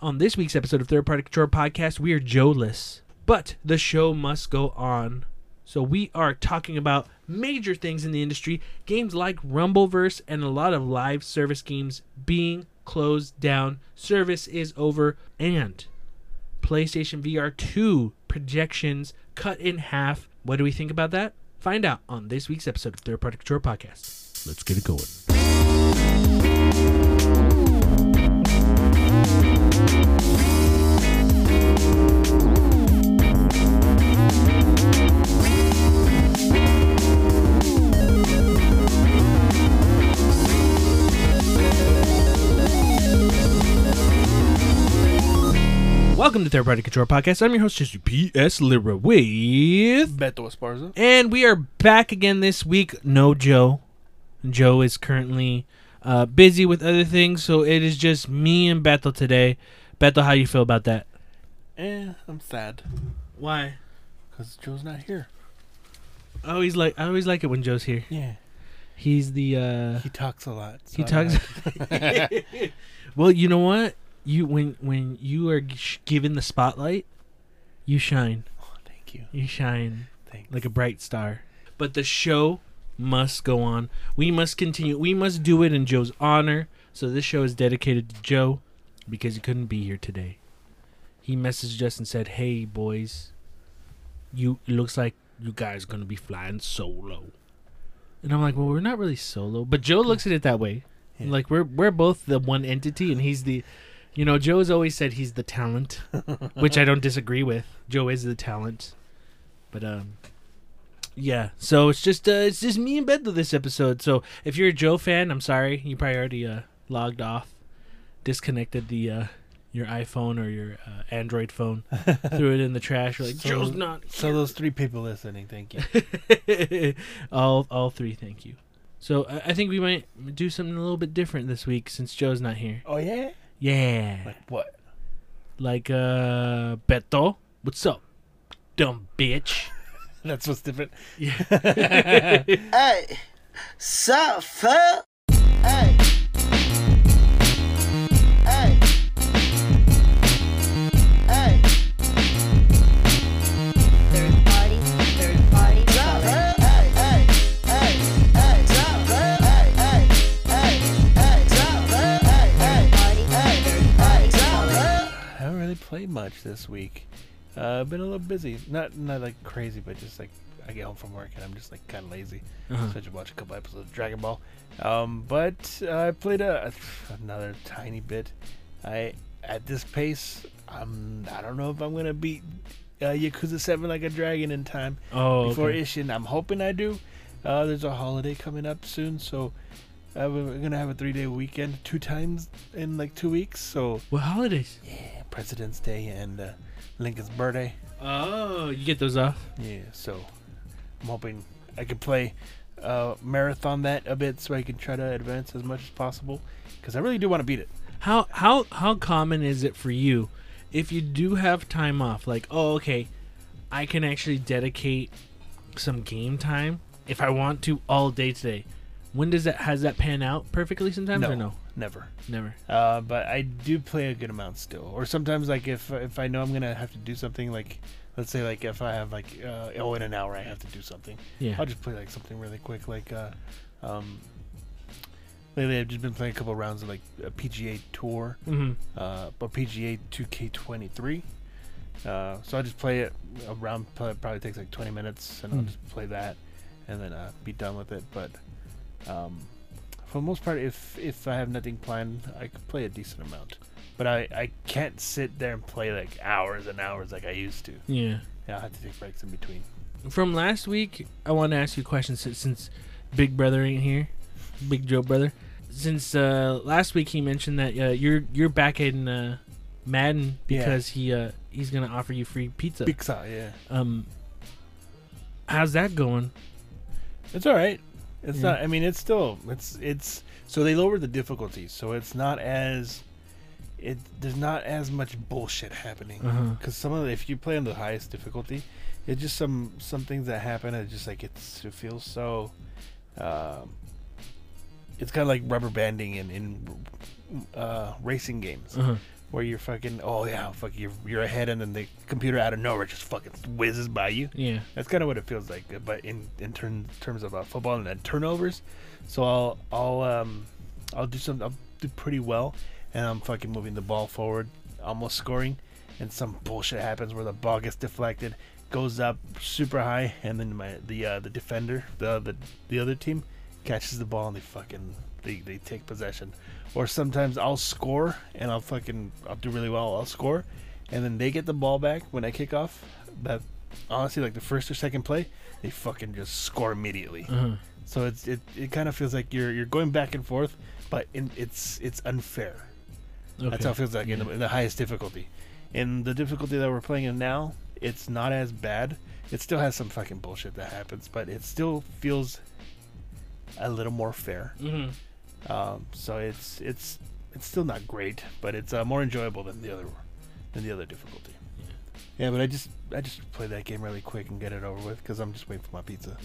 On this week's episode of Third Party Control Podcast, we are Joeless, but the show must go on. So we are talking about major things in the industry, games like Rumbleverse and a lot of live service games being closed down. Service is over and PlayStation VR 2 projections cut in half. What do we think about that? Find out on this week's episode of Third Party Control Podcast. Let's get it going. Welcome to Third Party Control Podcast. I'm your host, Jesse P.S. Lira with. Beto Esparza. And we are back again this week. No Joe. Joe is currently uh, busy with other things, so it is just me and Bethel today. Bethel, how do you feel about that? Eh, I'm sad Why? because Joe's not here. I always like I always like it when Joe's here. Yeah, He's the uh he talks a lot. so he talks like- Well, you know what? You when when you are sh- given the spotlight, you shine. oh, thank you. You shine. Thanks. like a bright star. But the show must go on. We must continue. We must do it in Joe's honor. So this show is dedicated to Joe because he couldn't be here today. He messaged us and said, "Hey boys, you it looks like you guys gonna be flying solo." And I'm like, "Well, we're not really solo." But Joe looks at it that way. Yeah. Like we're we're both the one entity, and he's the, you know, Joe's always said he's the talent, which I don't disagree with. Joe is the talent, but um, yeah. So it's just uh, it's just me and Bethel this episode. So if you're a Joe fan, I'm sorry, you probably already uh logged off, disconnected the uh your iPhone or your uh, Android phone, threw it in the trash. You're like So- Joe's not. so those three people listening, thank you. all all three, thank you. So I, I think we might do something a little bit different this week since Joe's not here. Oh yeah. Yeah, Like what? like uh, Beto, what's up, dumb bitch? That's what's different. Yeah. Hey, sup, fuck? Hey. Hey. Played much this week. Uh, I've been a little busy. Not not like crazy, but just like I get home from work and I'm just like kind of lazy. Uh-huh. So I just watch a couple episodes of Dragon Ball. Um, but uh, I played a, another tiny bit. I at this pace, I'm I don't know if I'm gonna beat uh, Yakuza Seven like a dragon in time Oh, before okay. Ishin. I'm hoping I do. Uh, there's a holiday coming up soon, so uh, we're gonna have a three day weekend, two times in like two weeks. So what holidays? yeah, President's Day and uh, Lincoln's birthday. Oh, you get those off. Yeah, so I'm hoping I can play uh, marathon that a bit so I can try to advance as much as possible because I really do want to beat it. How how how common is it for you if you do have time off? Like, oh, okay, I can actually dedicate some game time if I want to all day today. When does that has that pan out perfectly sometimes or no? Never. Never. Uh, but I do play a good amount still. Or sometimes, like if if I know I'm gonna have to do something, like let's say like if I have like uh, oh in an hour I have to do something, Yeah. I'll just play like something really quick. Like uh, um, lately I've just been playing a couple rounds of like a PGA Tour. hmm uh, or PGA 2K23. Uh, so I just play it around. Probably, probably takes like 20 minutes, and I'll Hmm. just play that, and then uh, be done with it. But um, for the most part, if if I have nothing planned, I could play a decent amount. But I, I can't sit there and play like hours and hours like I used to. Yeah. Yeah, I have to take breaks in between. From last week, I want to ask you a question since, since Big Brother ain't here, Big Joe Brother. Since uh, last week he mentioned that uh, you're you're back in uh, Madden Yeah. because he uh, he's gonna offer you free pizza. Pizza, yeah. Um, how's that going? It's all right. It's Yeah. not. I mean, it's still. It's it's. So they lowered the difficulty, so it's not as. It there's not as much bullshit happening Uh-huh. because some of the, if you play on the highest difficulty, it's just some some things that happen. It just like it's it feels so. Um, it's kind of like rubber banding in in uh, racing games. Uh-huh. Where you're fucking oh yeah fuck you're you're ahead and then the computer out of nowhere just fucking whizzes by you. Yeah. That's kind of what it feels like, uh, but in in turn, terms of uh, football and then turnovers. So I'll I'll um I'll do some I'll do pretty well, and I'm fucking moving the ball forward, almost scoring, and some bullshit happens where the ball gets deflected, goes up super high, and then my the uh, the defender the the the other team catches the ball and they fucking they they take possession, or sometimes I'll score and I'll fucking I'll do really well I'll score, and then they get the ball back when I kick off. That honestly like the first or second play, they fucking just score immediately. Uh-huh. So it's it, it kind of feels like you're you're going back and forth, but in, it's it's unfair. That's how it feels like in, the, in the highest difficulty. In the difficulty that we're playing in now, it's not as bad. It still has some fucking bullshit that happens, but it still feels a little more fair. Mhm. Um, so it's it's it's still not great, but it's uh, more enjoyable than the other than the other difficulty. Yeah, yeah, but I just I just play that game really quick and get it over with because I'm just waiting for my pizza.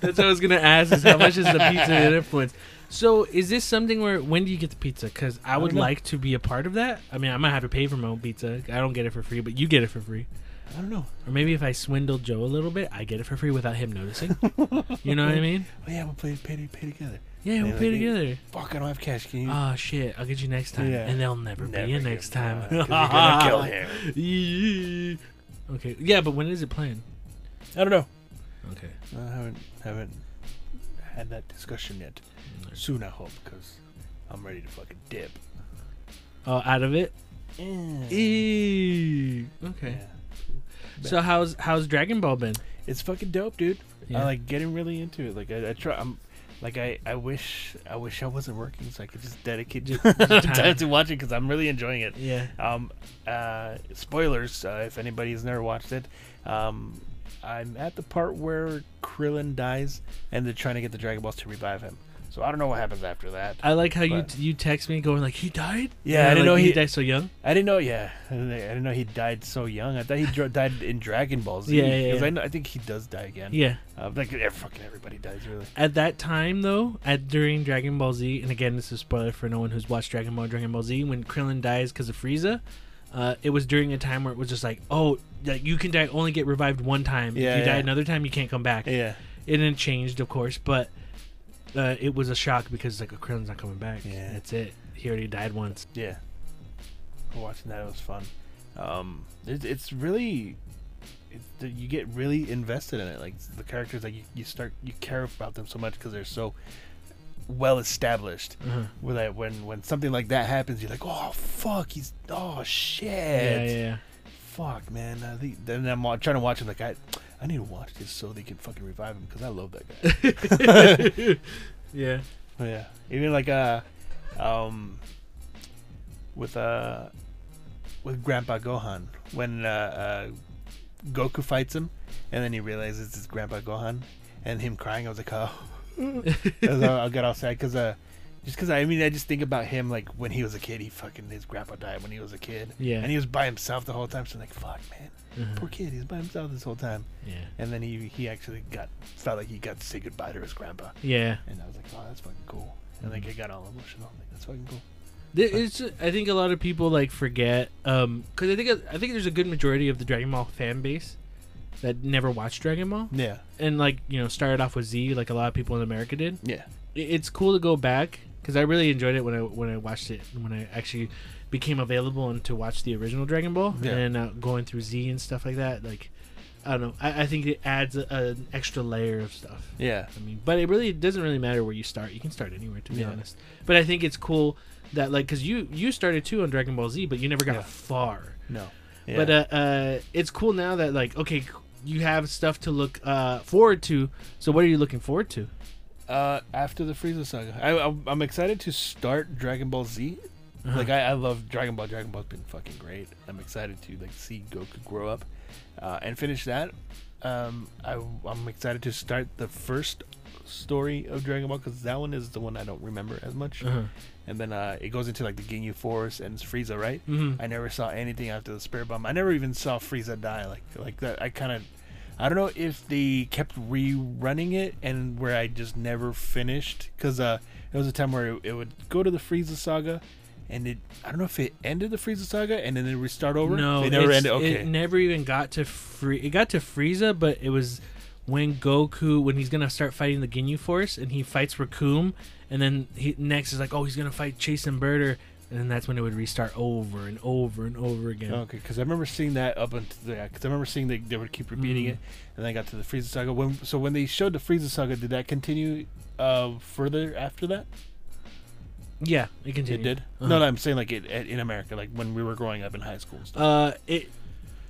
That's what I was gonna ask. Is how much is the pizza an influence? So is this something where when do you get the pizza? Because I would don't like to be a part of that. I mean, I might have to pay for my own pizza. I don't get it for free, but you get it for free. I don't know. Or maybe if I swindle Joe a little bit, I get it for free without him noticing. you know what I mean? Oh yeah, we'll play pay, pay together. Yeah, we'll pay together. Fuck, I don't have cash. Can you? Oh shit! I'll get you next time, Yeah. and they'll never, Never be you give- next time. 'cause you're gonna kill him. Yeah. okay. Yeah, but when is it playing? I don't know. Okay. I haven't haven't had that discussion yet. Soon, I hope, because I'm ready to fucking dip. Oh, out of it. Yeah. Eee. Okay. Yeah. So how's how's Dragon Ball been? It's fucking dope, dude. Yeah. I like getting really into it. Like I, I try. I'm like I, I wish I wish I wasn't working so I could just dedicate Just- time time. to watching because I'm really enjoying it. Yeah. Um, uh, spoilers uh, if anybody's never watched it. Um, I'm at the part where Krillin dies and they're trying to get the Dragon Balls to revive him. So I don't know what happens after that. I like how you But- you text me going like he died. Yeah, And I didn't like, know he he- died so young. I didn't know. Yeah, I didn't, I didn't know he died so young. I thought he died in Dragon Ball Z. Yeah, yeah, yeah. I, know, I think he does die again. Yeah. Uh, like eh, fucking everybody dies really. At that time though, at during Dragon Ball Z, and again this is a spoiler for no one who's watched Dragon Ball Dragon Ball Z, when Krillin dies because of Frieza, uh, it was during a time where it was just like, oh, like you can die only get revived one time. Yeah, if you die another time, you can't come back. Yeah. It didn't changed, of course, but uh, it was a shock because like, Krillin's not coming back. Yeah. That's it. He already died once. Yeah. Watching that it was fun. Um, it, it's really, it, you get really invested in it. Like the characters, like you, you start you care about them so much because they're so well established. Uh-huh. Where that when when something like that happens, you're like, oh fuck, he's oh shit, Yeah, yeah, fuck man. I think, then I'm trying to watch him like I, I need to watch this so they can fucking revive him because I love that guy. yeah. yeah. Oh, yeah, even like uh, um, with uh, with Grandpa Gohan when uh, uh, Goku fights him, and then he realizes it's Grandpa Gohan, and him crying. I was like, oh, I was all- I got all sad because uh, just because I mean I just think about him like when he was a kid, he fucking his grandpa died when he was a kid, Yeah. and he was by himself the whole time. So I'm like, fuck, man, Uh-huh. poor kid, he's by himself this whole time, Yeah. and then he he actually got felt like he got to say goodbye to his grandpa. Yeah. And I was like, oh, that's fucking cool. And like, I got all emotional. Like, that's fucking cool. There- It's, I think a lot of people like forget um because I think I think there's a good majority of the Dragon Ball fan base that never watched Dragon Ball Yeah. and like you know started off with Z like a lot of people in America did. Yeah. It's cool to go back because I really enjoyed it when I when I watched it when I actually became available and to watch the original Dragon Ball Yeah. and uh, going through Z and stuff like that. Like I don't know, I, I think it adds a, an extra layer of stuff. Yeah. I mean, but it really it doesn't really matter where you start. You can start anywhere, to be Yeah. honest. But I think it's cool that like because you you started too on Dragon Ball Z, but you never got Yeah. far. No. Yeah. But uh, uh, it's cool now that like okay, you have stuff to look uh forward to. So what are you looking forward to? Uh, after the Frieza saga, I, I'm, I'm excited to start Dragon Ball Z. Uh-huh. Like, I, I love Dragon Ball. Dragon Ball's been fucking great. I'm excited to like see Goku grow up uh, and finish that. Um, I, I'm excited to start the first story of Dragon Ball because that one is the one I don't remember as much. Uh-huh. And then uh, it goes into like the Ginyu Force and it's Frieza, right? Mhm. I never saw anything after the Spirit Bomb. I never even saw Frieza die. Like like that. I kind of. I don't know if they kept rerunning it and where I just never finished because uh, it was a time where it, it would go to the Frieza saga, and it I don't know if it ended the Frieza saga and then it restart over. No, it never ended. Okay, It never even got to free. It got to Frieza, but it was when Goku when he's gonna start fighting the Ginyu Force and he fights Recoome, and then he next is like, oh, he's gonna fight Jeice and Birder, and then that's when it would restart over and over and over again. Okay, because I remember seeing that up until the because I remember seeing that they would keep repeating Mhm. it, and then I got to the Frieza saga. When so when they showed the Frieza saga, did that continue uh further after that? Yeah, it continued. It did. Uh-huh. No, no, I'm saying like it, it in America, like when we were growing up in high school and stuff. Uh, it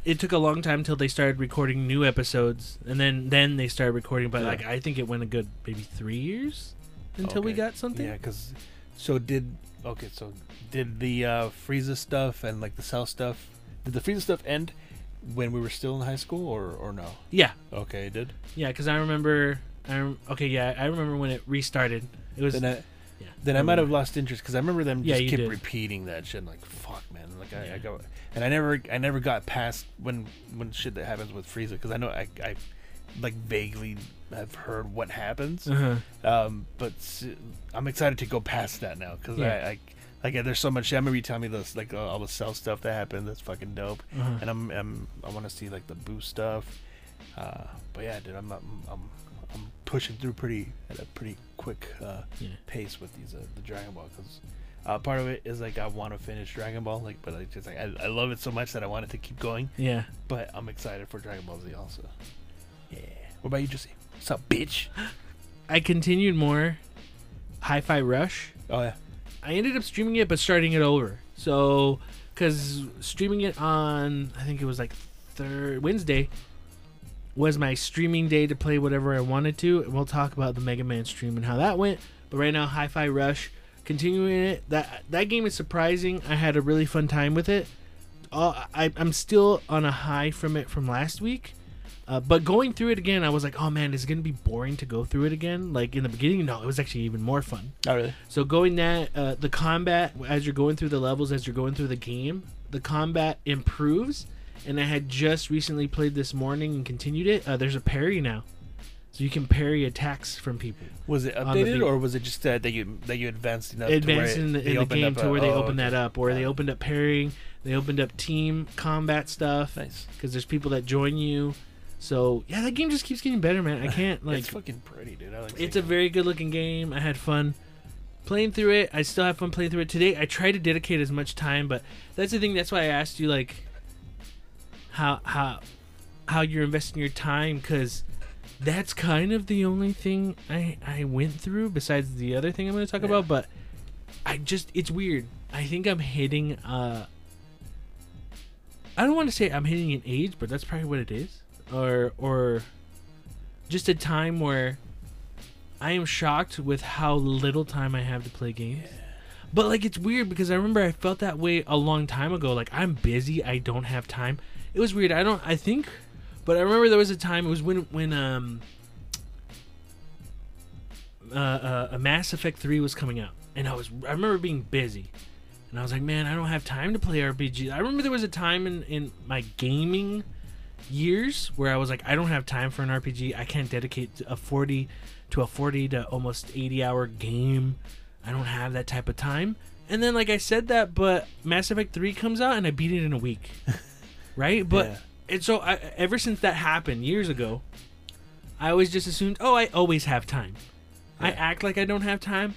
it took a long time till they started recording new episodes, and then then they started recording. But Yeah. like, I think it went a good maybe three years until we got something. Yeah, because so did okay, so did the uh, Frieza stuff and like the Cell stuff? Did the Frieza stuff end when we were still in high school, or or no? Yeah, Okay, it did. yeah, because I remember. I rem- okay, yeah, I remember when it restarted. It was Then I yeah. then I might have lost interest because I remember them just you kept did. repeating that shit. Like fuck, man. Like I, I go and I never I never got past when when shit that happens with Frieza because I know I I like vaguely have heard what happens. Uh-huh. Um, but I'm excited to go past that now because Yeah. I, I like yeah, there's so much. I remember you telling me this like uh, all the cell stuff that happened. That's fucking dope. Uh-huh. And I'm, I'm I want to see like the Buu stuff. Uh, but yeah, dude, I'm, I'm I'm I'm pushing through pretty at a pretty quick uh, Yeah. pace with these uh, the Dragon Ball because. Uh, part of it is like I want to finish Dragon Ball, like, but I just like I, I love it so much that I want it to keep going. Yeah. But I'm excited for Dragon Ball Z also. Yeah. What about you, Jesse? What's up, bitch? I continued more Hi-Fi Rush. Oh yeah. I ended up streaming it, but starting it over. So, because streaming it on, I think it was like third Wednesday, was my streaming day to play whatever I wanted to. And we'll talk about the Mega Man stream and how that went. But right now, Hi-Fi Rush, continuing it. That that game is surprising. I had a really fun time with it. Uh, I, I'm still on a high from it from last week. Uh, but going through it again, I was like, oh man, is it going to be boring to go through it again? Like in the beginning, no, it was actually even more fun. Oh really? So going that uh, the combat as you're going through the levels as you're going through the game, the combat improves. And I had just recently played this morning and continued it. Uh, there's a parry now, so you can parry attacks from people. Was it updated or was it just uh, that you that you advanced enough? Advanced in the, in the game up to a- where they oh, opened that up, or they Uh, opened up parrying. They opened up team combat stuff Nice. because there's people that join you. So yeah, that game just keeps getting better, man. I can't like it's fucking pretty, dude. I like it's a it. very good looking game. I had fun playing through it. I still have fun playing through it today. I try to dedicate as much time, but that's the thing. That's why I asked you like how how how you're investing your time because that's kind of the only thing I I went through besides the other thing I'm going to talk Yeah. about. But I just it's weird. I think I'm hitting uh. I don't want to say I'm hitting an age, but that's probably what it is, or or just a time where I am shocked with how little time I have to play games. But like it's weird because I remember I felt that way a long time ago. Like I'm busy, I don't have time. It was weird. I don't. I think, but I remember there was a time. It was when when um uh, uh, a Mass Effect Three was coming out, and I was I remember being busy, and I was like, man, I don't have time to play RPG. I remember there was a time in in my gaming years where I was like, I don't have time for an RPG. I can't dedicate a 40 to a 40 to almost 80 hour game. I don't have that type of time. And then, like I said that, but Mass Effect 3 comes out and I beat it in a week. right? But, Yeah. and so I, ever since that happened years ago, I always just assumed, oh, I always have time. I act like I don't have time,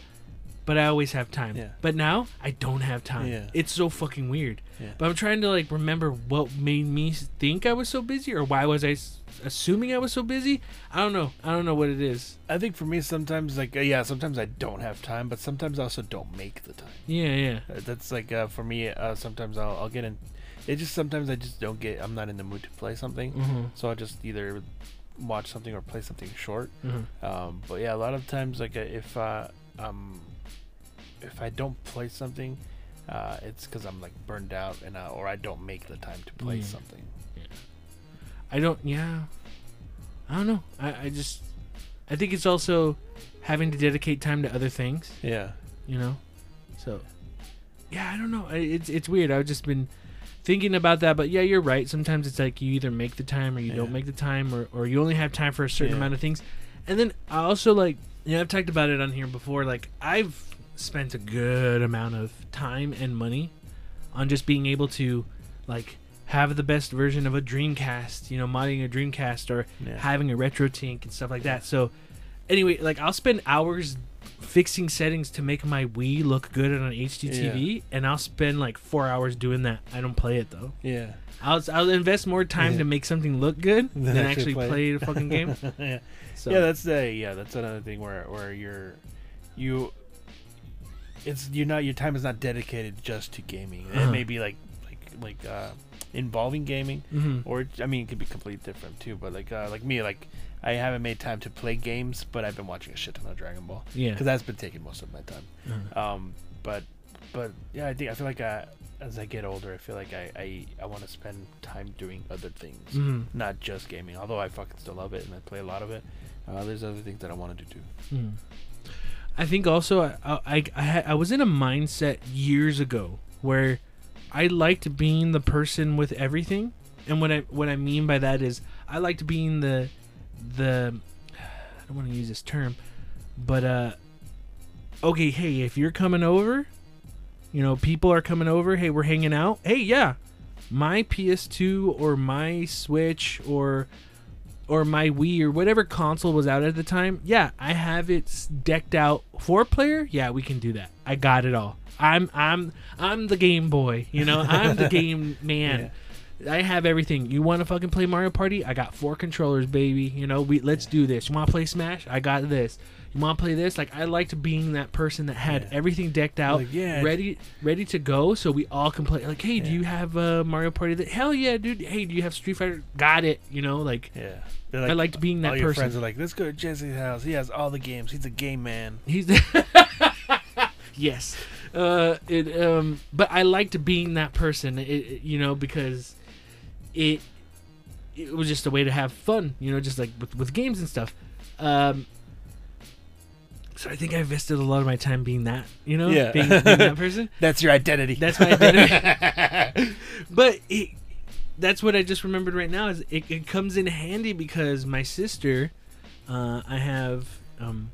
but I always have time. Yeah. But now I don't have time. Yeah. It's so fucking weird. Yeah. But I'm trying to like remember what made me think I was so busy, or why was I s- assuming I was so busy? I don't know. I don't know what it is. I think for me, sometimes like uh, yeah, sometimes I don't have time, but sometimes I also don't make the time. Yeah, yeah. Uh, That's like uh, for me. Uh, sometimes I'll, I'll get in. It just sometimes I just don't get. I'm not in the mood to play something, Mm-hmm. so I just either watch something or play something short. Mm-hmm. Um, but yeah, a lot of times like uh, if uh, um, if I don't play something, uh, it's because I'm like burned out and uh, or I don't make the time to play Yeah. something. I don't. Yeah. I don't know. I, I just. I think it's also having to dedicate time to other things. Yeah. You know. So. Yeah, I don't know. It's it's weird. I've just been thinking about that, but yeah, you're right. Sometimes it's like you either make the time or you don't make the time, or or you only have time for a certain Yeah. amount of things. And then I also like, you know, I've talked about it on here before. Like I've spent a good amount of time and money on just being able to like have the best version of a Dreamcast, you know, modding a Dreamcast or Yeah. having a RetroTink and stuff like that. So anyway, like I'll spend hours fixing settings to make my Wii look good on an HD TV, and I'll spend like four hours doing that. I don't play it though. Yeah. I'll I'll invest more time Yeah. to make something look good Than than actually actually play play the fucking game. yeah. So Yeah, that's the yeah, that's another thing where where you're you it's you're not your time is not dedicated just to gaming. It Uh-huh. may be like like like uh involving gaming Mhm. or I mean it could be completely different too, but like uh like me like I haven't made time to play games, but I've been watching a shit ton of Dragon Ball yeah. because that's been taking most of my time. Uh-huh. Um, but but yeah, I think I feel like I, as I get older, I feel like I I, I want to spend time doing other things, Mhm. not just gaming. Although I fucking still love it and I play a lot of it, uh, there's other things that I want to do. Mm. I think also I I I, I was in a mindset years ago where I liked being the person with everything, and what I what I mean by that is I liked being the the I don't want to use this term, but uh, okay, hey, if you're coming over, you know, people are coming over. Hey, we're hanging out. Hey, yeah, my PS2 or my Switch or or my Wii or whatever console was out at the time, yeah, I have it decked out. Four player, yeah, we can do that. I got it all. I'm I'm I'm the Game Boy, you know. I'm the game man. I have everything. You want to fucking play Mario Party? I got four controllers, baby. You know, we let's do this. You want to play Smash? I got this. You want to play this? Like I liked being that person that had Yeah. everything decked out, Like, yeah. ready ready to go, so we all can play. Like, hey, do you have uh, Mario Party? That hell yeah, dude. Hey, do you have Street Fighter? Got it. You know, like Yeah, They're I liked being that all your person. friends are like, let's go to Jesse's house. He has all the games. He's a game man. He's yes, uh, it um, but I liked being that person. It, it- you know because it it was just a way to have fun. You know, just like with, with games and stuff. Um, so I think I invested a lot of my time being that. You know, Yeah. being, being that person. That's your identity. That's my identity. but it, that's what I just remembered right now is it, it comes in handy because my sister, uh, I have um,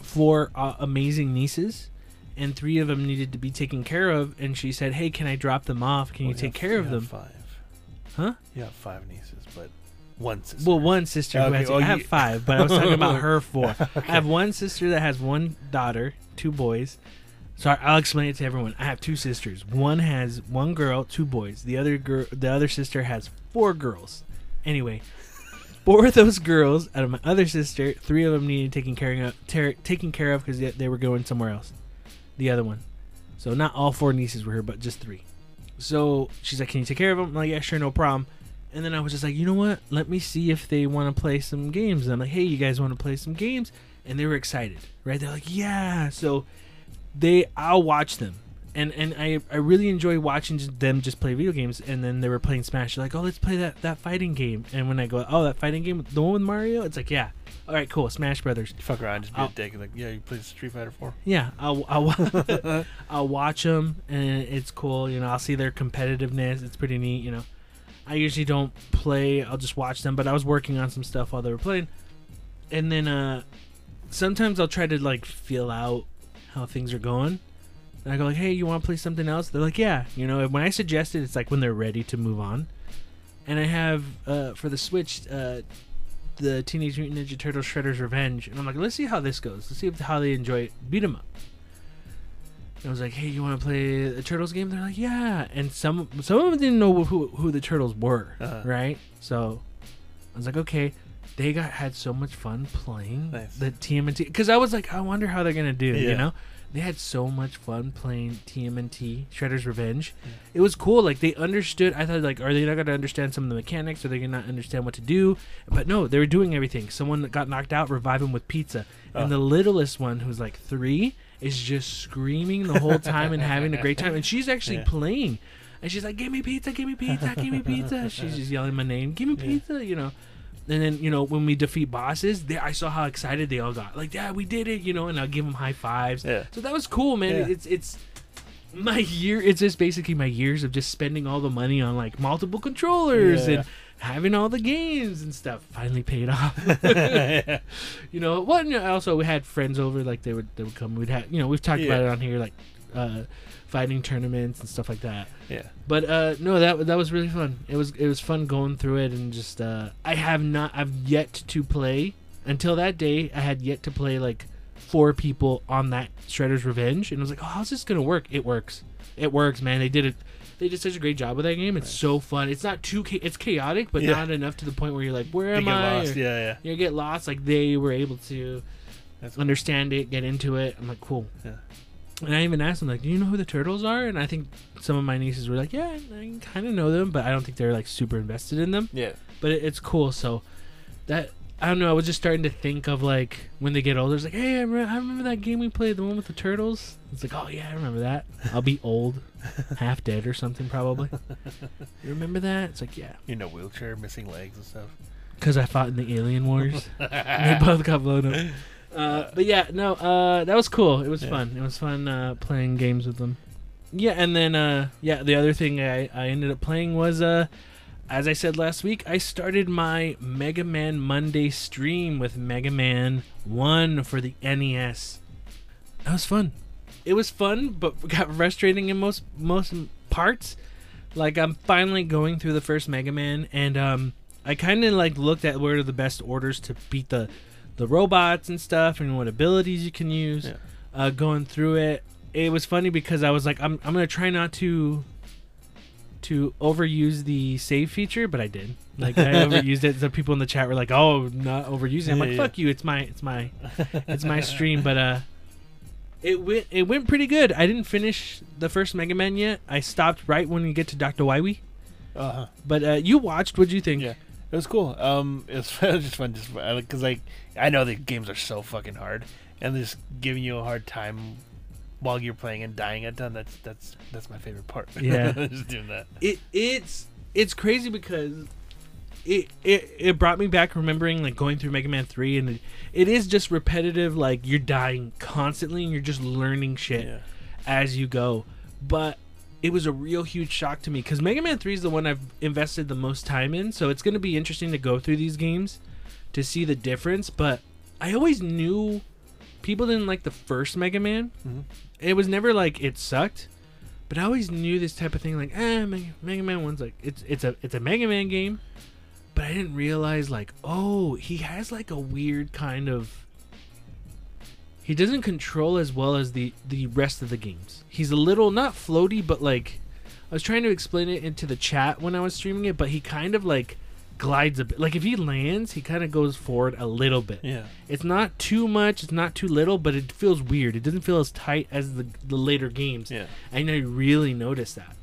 four uh, amazing nieces, and three of them needed to be taken care of. And she said, "Hey, can I drop them off? Can you Well, take have- care of have them?" Five. Huh? You have five nieces, but one sister. Well, one sister who Okay, has. oh, I have you- five, but I was talking about her four. I have one sister that has one daughter, two boys. Sorry, I'll explain it to everyone. I have two sisters. One has one girl, two boys. The other girl, the other sister has four girls. Anyway, four of those girls out of my other sister, three of them needed taking care of, ter- taking care of because they, they were going somewhere else. The other one, so not all four nieces were here, but just three. So she's like, "Can you take care of them?" I'm like, "Yeah, sure, no problem." And then I was just like, you know what? Let me see if they want to play some games. And I'm like, hey, you guys want to play some games? And they were excited, right? They're like, yeah. So they, I'll watch them, and and I I really enjoy watching them just play video games. And then they were playing Smash. They're like, oh, let's play that that fighting game. And when I go, oh, that fighting game, the one with Mario, it's like, yeah, all right, cool, Smash Brothers. Fuck around, just be I'll- a dick and like, yeah, you play Street Fighter Four. Yeah, I'll I'll, I'll watch them and it's cool. You know, I'll see their competitiveness. It's pretty neat. You know, I usually don't play. I'll just watch them. But I was working on some stuff while they were playing, and then uh, sometimes I'll try to like feel out how things are going. And I go like, "Hey, you want to play something else?" They're like, "Yeah." You know, when I suggest it, it's like when they're ready to move on. And I have uh, for the Switch uh, the Teenage Mutant Ninja Turtles Shredder's Revenge, and I'm like, let's see how this goes. Let's see if, how they enjoy. Beat 'em up. I was like, hey, you want to play the Turtles game? They're like, yeah. And some some of them didn't know who who the Turtles were, Uh-huh. right? So I was like, okay. They got had so much fun playing Nice. the TMNT because I was like, I wonder how they're gonna do. You know, they had so much fun playing TMNT Shredder's Revenge. It was cool. Like they understood. I thought like, are they not gonna understand some of the mechanics? Are they gonna not understand what to do? But no, they were doing everything. Someone that got knocked out, revive him with pizza. And Oh. the littlest one, who's like three, is just screaming the whole time and having a great time. And she's actually Yeah. playing. And she's like, "Give me pizza! Give me pizza! Give me pizza!" She's just yelling my name. Give me Yeah. pizza! You know. And then you know when we defeat bosses, they, I saw how excited they all got. Like, yeah, we did it! You know, and I'll give them high fives. Yeah. So that was cool, man. Yeah. It's it's my year. It's just basically my years of just spending all the money on like multiple controllers Yeah. and having all the games and stuff finally paid off. you know, what? Well, also we had friends over, like they would they would come. We'd have you know we've talked about it on here, like uh, fighting tournaments and stuff like that. yeah. But uh, no, that that was really fun. It was it was fun going through it and just uh, I have not I've yet to play until that day. I had yet to play like four people on that Shredder's Revenge, and I was like, oh, how's this gonna work? It works. It works, man. They did it. They did such a great job with that game. It's so fun. It's not too. Cha- it's chaotic, but Yeah. not enough to the point where you're like, where You am get I? lost. Or- Yeah, yeah. you get lost. Like they were able to That's understand it, get into it. I'm like, cool. Yeah. And I even asked them, like, do you know who the turtles are? And I think some of my nieces were like, yeah, I kind of know them, but I don't think they're like super invested in them. Yeah. But it, it's cool. So that I don't know. I was just starting to think of like when they get older, it's like, hey, I remember, I remember that game we played, the one with the turtles. It's like, oh yeah, I remember that. I'll be old, half dead or something probably. You remember that? It's like, yeah, You know, wheelchair, missing legs and stuff. because I fought in the Alien Wars. they both got blown up. Uh, but yeah, no, uh, that was cool. It was Yeah. fun. It was fun uh, playing games with them. Yeah, and then uh, yeah, the other thing I, I ended up playing was uh, as I said last week, I started my Mega Man Monday stream with Mega Man One for the NES. That was fun. It was fun, but got frustrating in most most parts. Like I'm finally going through the first Mega Man, and um, I kind of like looked at where are the best orders to beat the the robots and stuff, and what abilities you can use. Yeah. Uh, going through it, it was funny because I was like, I'm I'm gonna try not to to overuse the save feature, but I did. Like I overused it. The people in the chat were like, "Oh, not overusing." I'm Yeah, like, yeah. "Fuck you! It's my it's my it's my stream." But uh, it went it went pretty good. I didn't finish the first Mega Man yet. I stopped right when you get to Doctor Wily. Uh-huh. But uh, you watched. What'd you think? Yeah. It was cool. Um, it was, it was just fun, just because like I know the games are so fucking hard, and just giving you a hard time while you're playing and dying at them. That's that's that's my favorite part. Yeah. just doing that. it it's it's crazy because it, it it brought me back remembering like going through Mega Man 3 and it, it is just repetitive like you're dying constantly and you're just learning shit Yeah. as you go but it was a real huge shock to me cuz Mega Man 3 is the one I've invested the most time in so it's going to be interesting to go through these games to see the difference but I always knew people didn't like the first Mega Man Mhm. it was never like it sucked but I always knew this type of thing, like, eh, Mega, Mega Man One's like it's it's a it's a Mega Man game, but I didn't realize like, oh, he has like a weird kind of. He doesn't control as well as the the rest of the games. He's a little not floaty, but like, I was trying to explain it into the chat when I was streaming it, but he kind of like glides a bit. Like if he lands, he kind of goes forward a little bit. Yeah. It's not too much, it's not too little, but it feels weird. It doesn't feel as tight as the the later games. Yeah. And I really noticed that.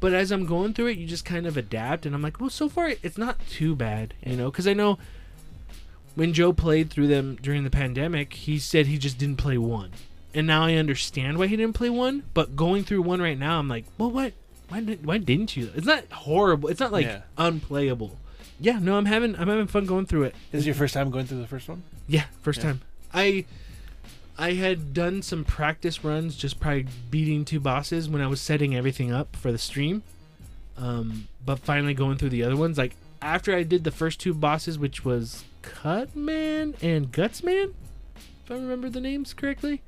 But as I'm going through it, you just kind of adapt, and I'm like, well, so far it's not too bad, you know, because I know when Joe played through them during the pandemic, he said he just didn't play one, and now I understand why he didn't play one. But going through one right now, I'm like, well, what? Why did? Why didn't you? It's not horrible. It's not like Yeah. unplayable. Yeah, no, I'm having I'm having fun going through it. This is your first time going through the first one? Yeah, first Yeah. time. I I had done some practice runs, just probably beating two bosses when I was setting everything up for the stream. Um, but finally going through the other ones, like after I did the first two bosses, which was Cutman and Gutsman, if I remember the names correctly.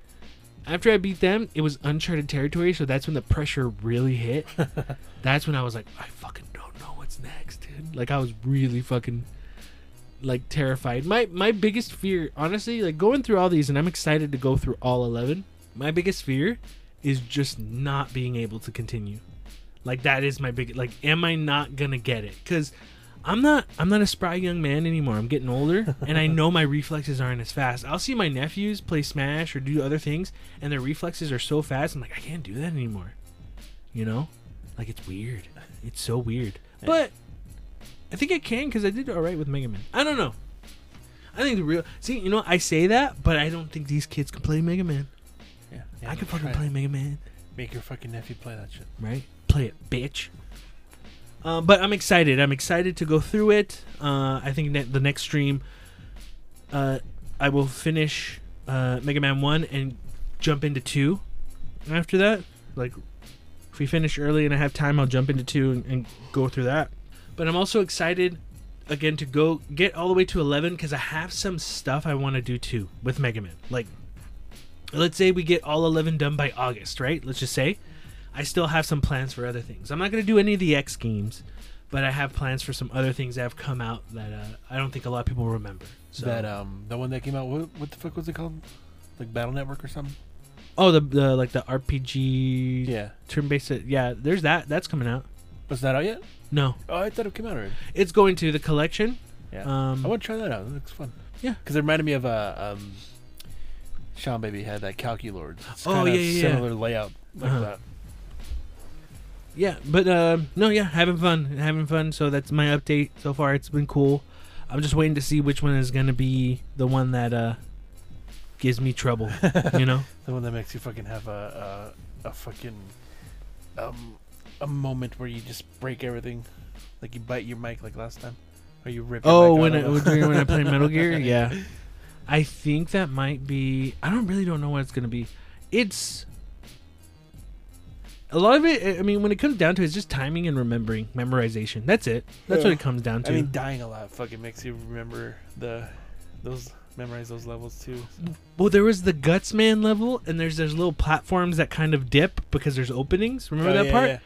After I beat them, it was uncharted territory, so that's when the pressure really hit. that's when I was like, I fucking don't know what's next, Like I was really fucking like terrified. My my biggest fear, honestly, like going through all these, and I'm excited to go through all eleven. My biggest fear is just not being able to continue. Like that is my big. Like, am I not gonna get it? Because I'm not. I'm not a spry young man anymore. I'm getting older, and I know my reflexes aren't as fast. I'll see my nephews play Smash or do other things, and their reflexes are so fast. I'm like, I can't do that anymore. You know, like it's weird. It's so weird. But I think I can because I did all right with Mega Man. I don't know. I think the real see, you know, I say that, but I don't think these kids can play Mega Man. Yeah. I can fucking play it. Mega Man, Make your fucking nephew play that shit. right? Play it, bitch. Um, but I'm excited. I'm excited to go through it. Uh, I think that the next stream, uh, I will finish uh, Mega Man One and jump into two. After that, like, if we finish early and I have time, I'll jump into two and, and go through that. But I'm also excited again to go get all the way to 11 because I have some stuff I want to do too with Mega Man. Like, let's say we get all 11 done by August, right? Let's just say. I still have some plans for other things. I'm not going to do any of the X games, but I have plans for some other things that have come out that uh, I don't think a lot of people remember. So That um, the one that came out. What, what the fuck was it called? Like Battle Network or something? oh, the, the like the RPG Yeah. turn-based. Yeah, there's that. That's coming out. Was that out yet? No, Oh, I thought it came out already. it's going to the collection. Yeah. Um, I want to try that out. It looks fun. Yeah. Because it reminded me of uh, um, Seanbaby had that Calculord. It's Oh, kinda yeah, yeah, yeah. Similar layout like Uh-huh. that. yeah, but um, no, yeah, having fun, having fun. So that's my update so far. It's been cool. I'm just waiting to see which one is gonna be the one that uh gives me trouble. you know? The one that makes you fucking have a a, a fucking um a moment where you just break everything, like you bite your mic like last time, or you rip. Oh, when I, when I play Metal Gear, yeah. I think that might be. I don't really don't know what it's gonna be. It's a lot of it. I mean, when it comes down to it, it's just timing and remembering, memorization. That's it. That's Yeah. what it comes down to. I mean, dying a lot fucking makes you remember the those memorize those levels too. so. well, there was the Guts Man level, and there's there's little platforms that kind of dip because there's openings. Remember Oh, that yeah, part? yeah.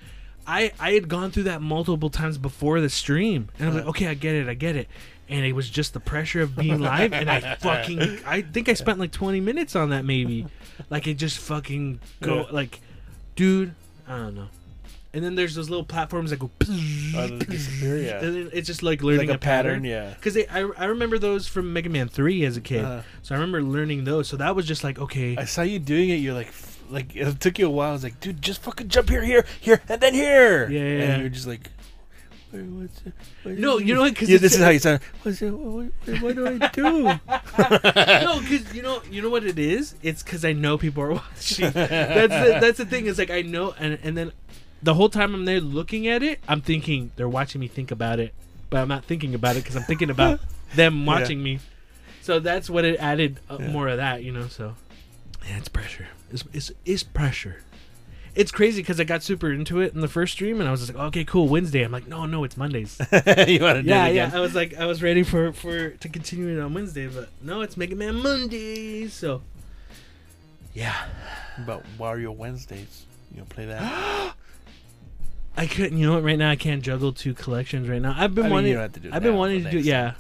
I I had gone through that multiple times before the stream, and I'm like, Uh. okay, I get it, I get it. And it was just the pressure of being live, and I fucking I think I spent like 20 minutes on that maybe, like it just fucking go Yeah. like, dude, I don't know. And then there's those little platforms that go, Oh, disappear, yeah. and then it's just like learning like a, pattern. yeah. Because I, I remember those from Mega Man 3 as a kid. Uh, so I remember learning those. So that was just like, okay. I saw you doing it. You're like, like it took you a while. I was like, dude, just fucking jump here, here, here, and then here. Yeah, yeah, And yeah. you're just like, "Wait, what's No, you it?" know what? 'Cause yeah, this is how you sound. What's it, what, what, do I do? no, because you know, you know what it is. It's because I know people are watching. that's the, that's the thing. Is like I know, and and then the whole time I'm there looking at it, I'm thinking they're watching me think about it, but I'm not thinking about it because I'm thinking about them Yeah. watching me. So that's what it added uh, Yeah. more of that, you know. So yeah, it's pressure. It's it's, it's pressure. It's crazy because I got super into it in the first stream, and I was just like, okay, cool, Wednesday. I'm like, no, no, it's Mondays. you want to do yeah, it yeah. I was like, I was ready for for to continue it on Wednesday, but no, it's Mega Man Mondays. So, yeah, But Wario Wednesdays, you gonna play that? I couldn't. You know what? Right now, I can't juggle two collections right now. I've been I mean, wanting. you don't have to do it I've been wanting to do. Yeah,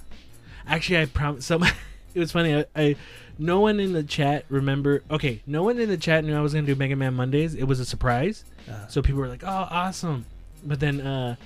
actually, I promise. Some. it was funny. I, I. No one in the chat remember. Okay, no one in the chat knew I was gonna do Mega Man Mondays. It was a surprise. Uh, So people were like, "Oh, awesome!" But then uh,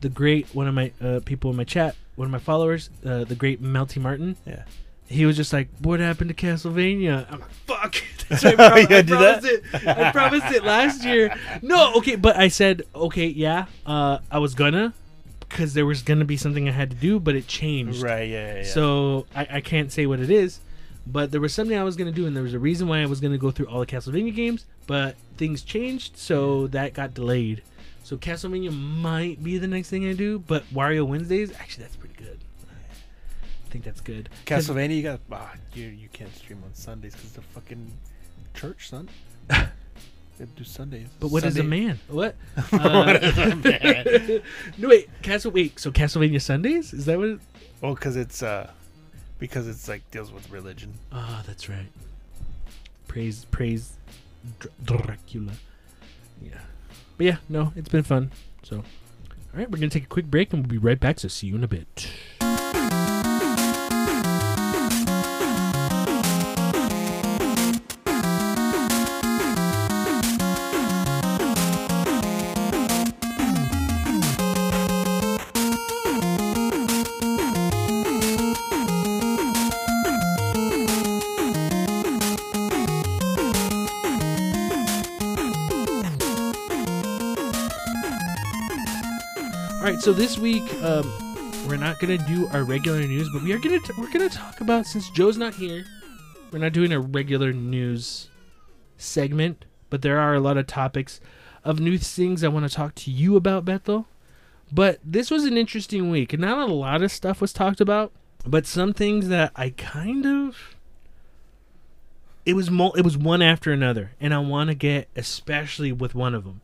the great one of my uh, people in my chat, one of my followers, uh, the great Melty Martin, yeah. he was just like, "What happened to Castlevania?" I'm like, "Fuck!" I, prom- Yeah, I promised it. I promised it last year. No, okay, but I said, "Okay, yeah, uh, I was gonna." Because there was gonna be something I had to do, but it changed. Right. Yeah. Yeah. yeah. So I, I can't say what it is, but there was something I was gonna do, and there was a reason why I was gonna go through all the Castlevania games, but things changed, so that got delayed. So Castlevania might be the next thing I do, but Wario Wednesdays, actually, that's pretty good. I think that's good. Castlevania, you got ah, you you can't stream on Sundays because the fucking church, son. They do Sundays. But what is a man? What? What is a Uh, no wait, Castle. Wait, so Castlevania Sundays? Is that what? It, Well, because it's uh, because it's like deals with religion. oh, that's right. Praise, praise, Dr- Dracula. Yeah, but yeah, no, it's been fun. So, all right, we're gonna take a quick break and we'll be right back. So see you in a bit. Right, so this week um, we're not gonna do our regular news, but we are gonna t- we're gonna talk about since Joe's not here, we're not doing a regular news segment, but there are a lot of topics of new things I want to talk to you about, Bethel. But this was an interesting week, and not a lot of stuff was talked about, but some things that I kind of it was mul- it was one after another, and I want to get especially with one of them,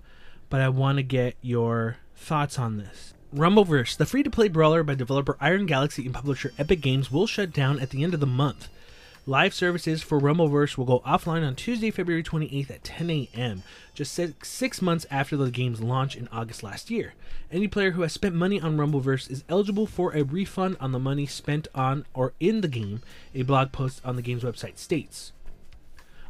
but I want to get your thoughts on this. Rumbleverse, the free to play brawler by developer Iron Galaxy and publisher Epic Games, will shut down at the end of the month. Live services for Rumbleverse will go offline on Tuesday, February 28th at 10 a.m., just six, six months after the game's launch in August last year. Any player who has spent money on Rumbleverse is eligible for a refund on the money spent on or in the game, a blog post on the game's website states.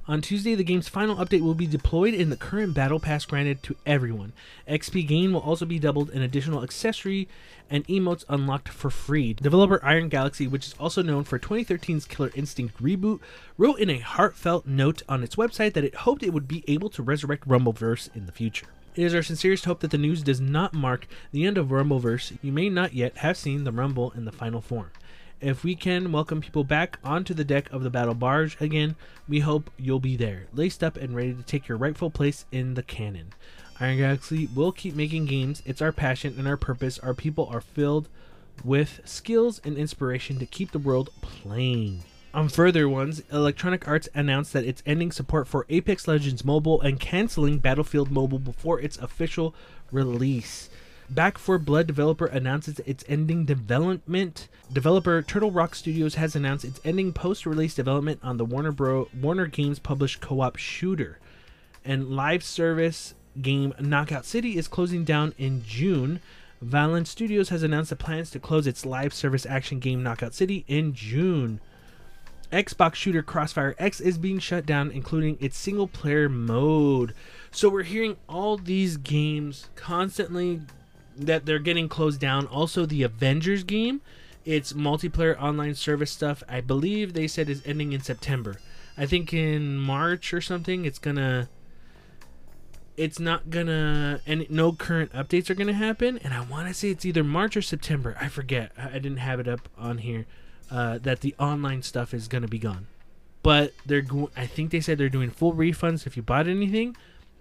On Tuesday, the game's final update will be deployed in the current Battle Pass granted to everyone. XP gain will also be doubled, and additional accessory and emotes unlocked for free. Developer Iron Galaxy, which is also known for 2013's Killer Instinct reboot, wrote in a heartfelt note on its website that it hoped it would be able to resurrect Rumbleverse in the future. It is our sincerest hope that the news does not mark the end of Rumbleverse. You may not yet have seen the Rumble in the final form. If we can welcome people back onto the deck of the battle barge again, we hope you'll be there, laced up and ready to take your rightful place in the canon. Iron Galaxy will keep making games. It's our passion and our purpose. Our people are filled with skills and inspiration to keep the world playing. On further ones, Electronic Arts announced that it's ending support for Apex Legends Mobile and canceling Battlefield Mobile before its official release. Back 4 Blood developer announces it's ending development. Developer Turtle Rock Studios has announced it's ending post-release development on the Warner Bro. Warner Games published co-op shooter. And live service game Knockout City is closing down in June. Velan Studios has announced the plans to close its live service action game Knockout City in June. Xbox shooter Crossfire X is being shut down, including its single player mode. So we're hearing all these games constantly that they're getting closed down. Also, the Avengers game, its multiplayer online service stuff, I believe they said is ending in September. I think in March or something, it's gonna. It's not gonna, and no current updates are gonna happen. And I want to say it's either March or September. I forget. I didn't have it up on here. Uh, that the online stuff is gonna be gone, but they're. Go- I think they said they're doing full refunds if you bought anything,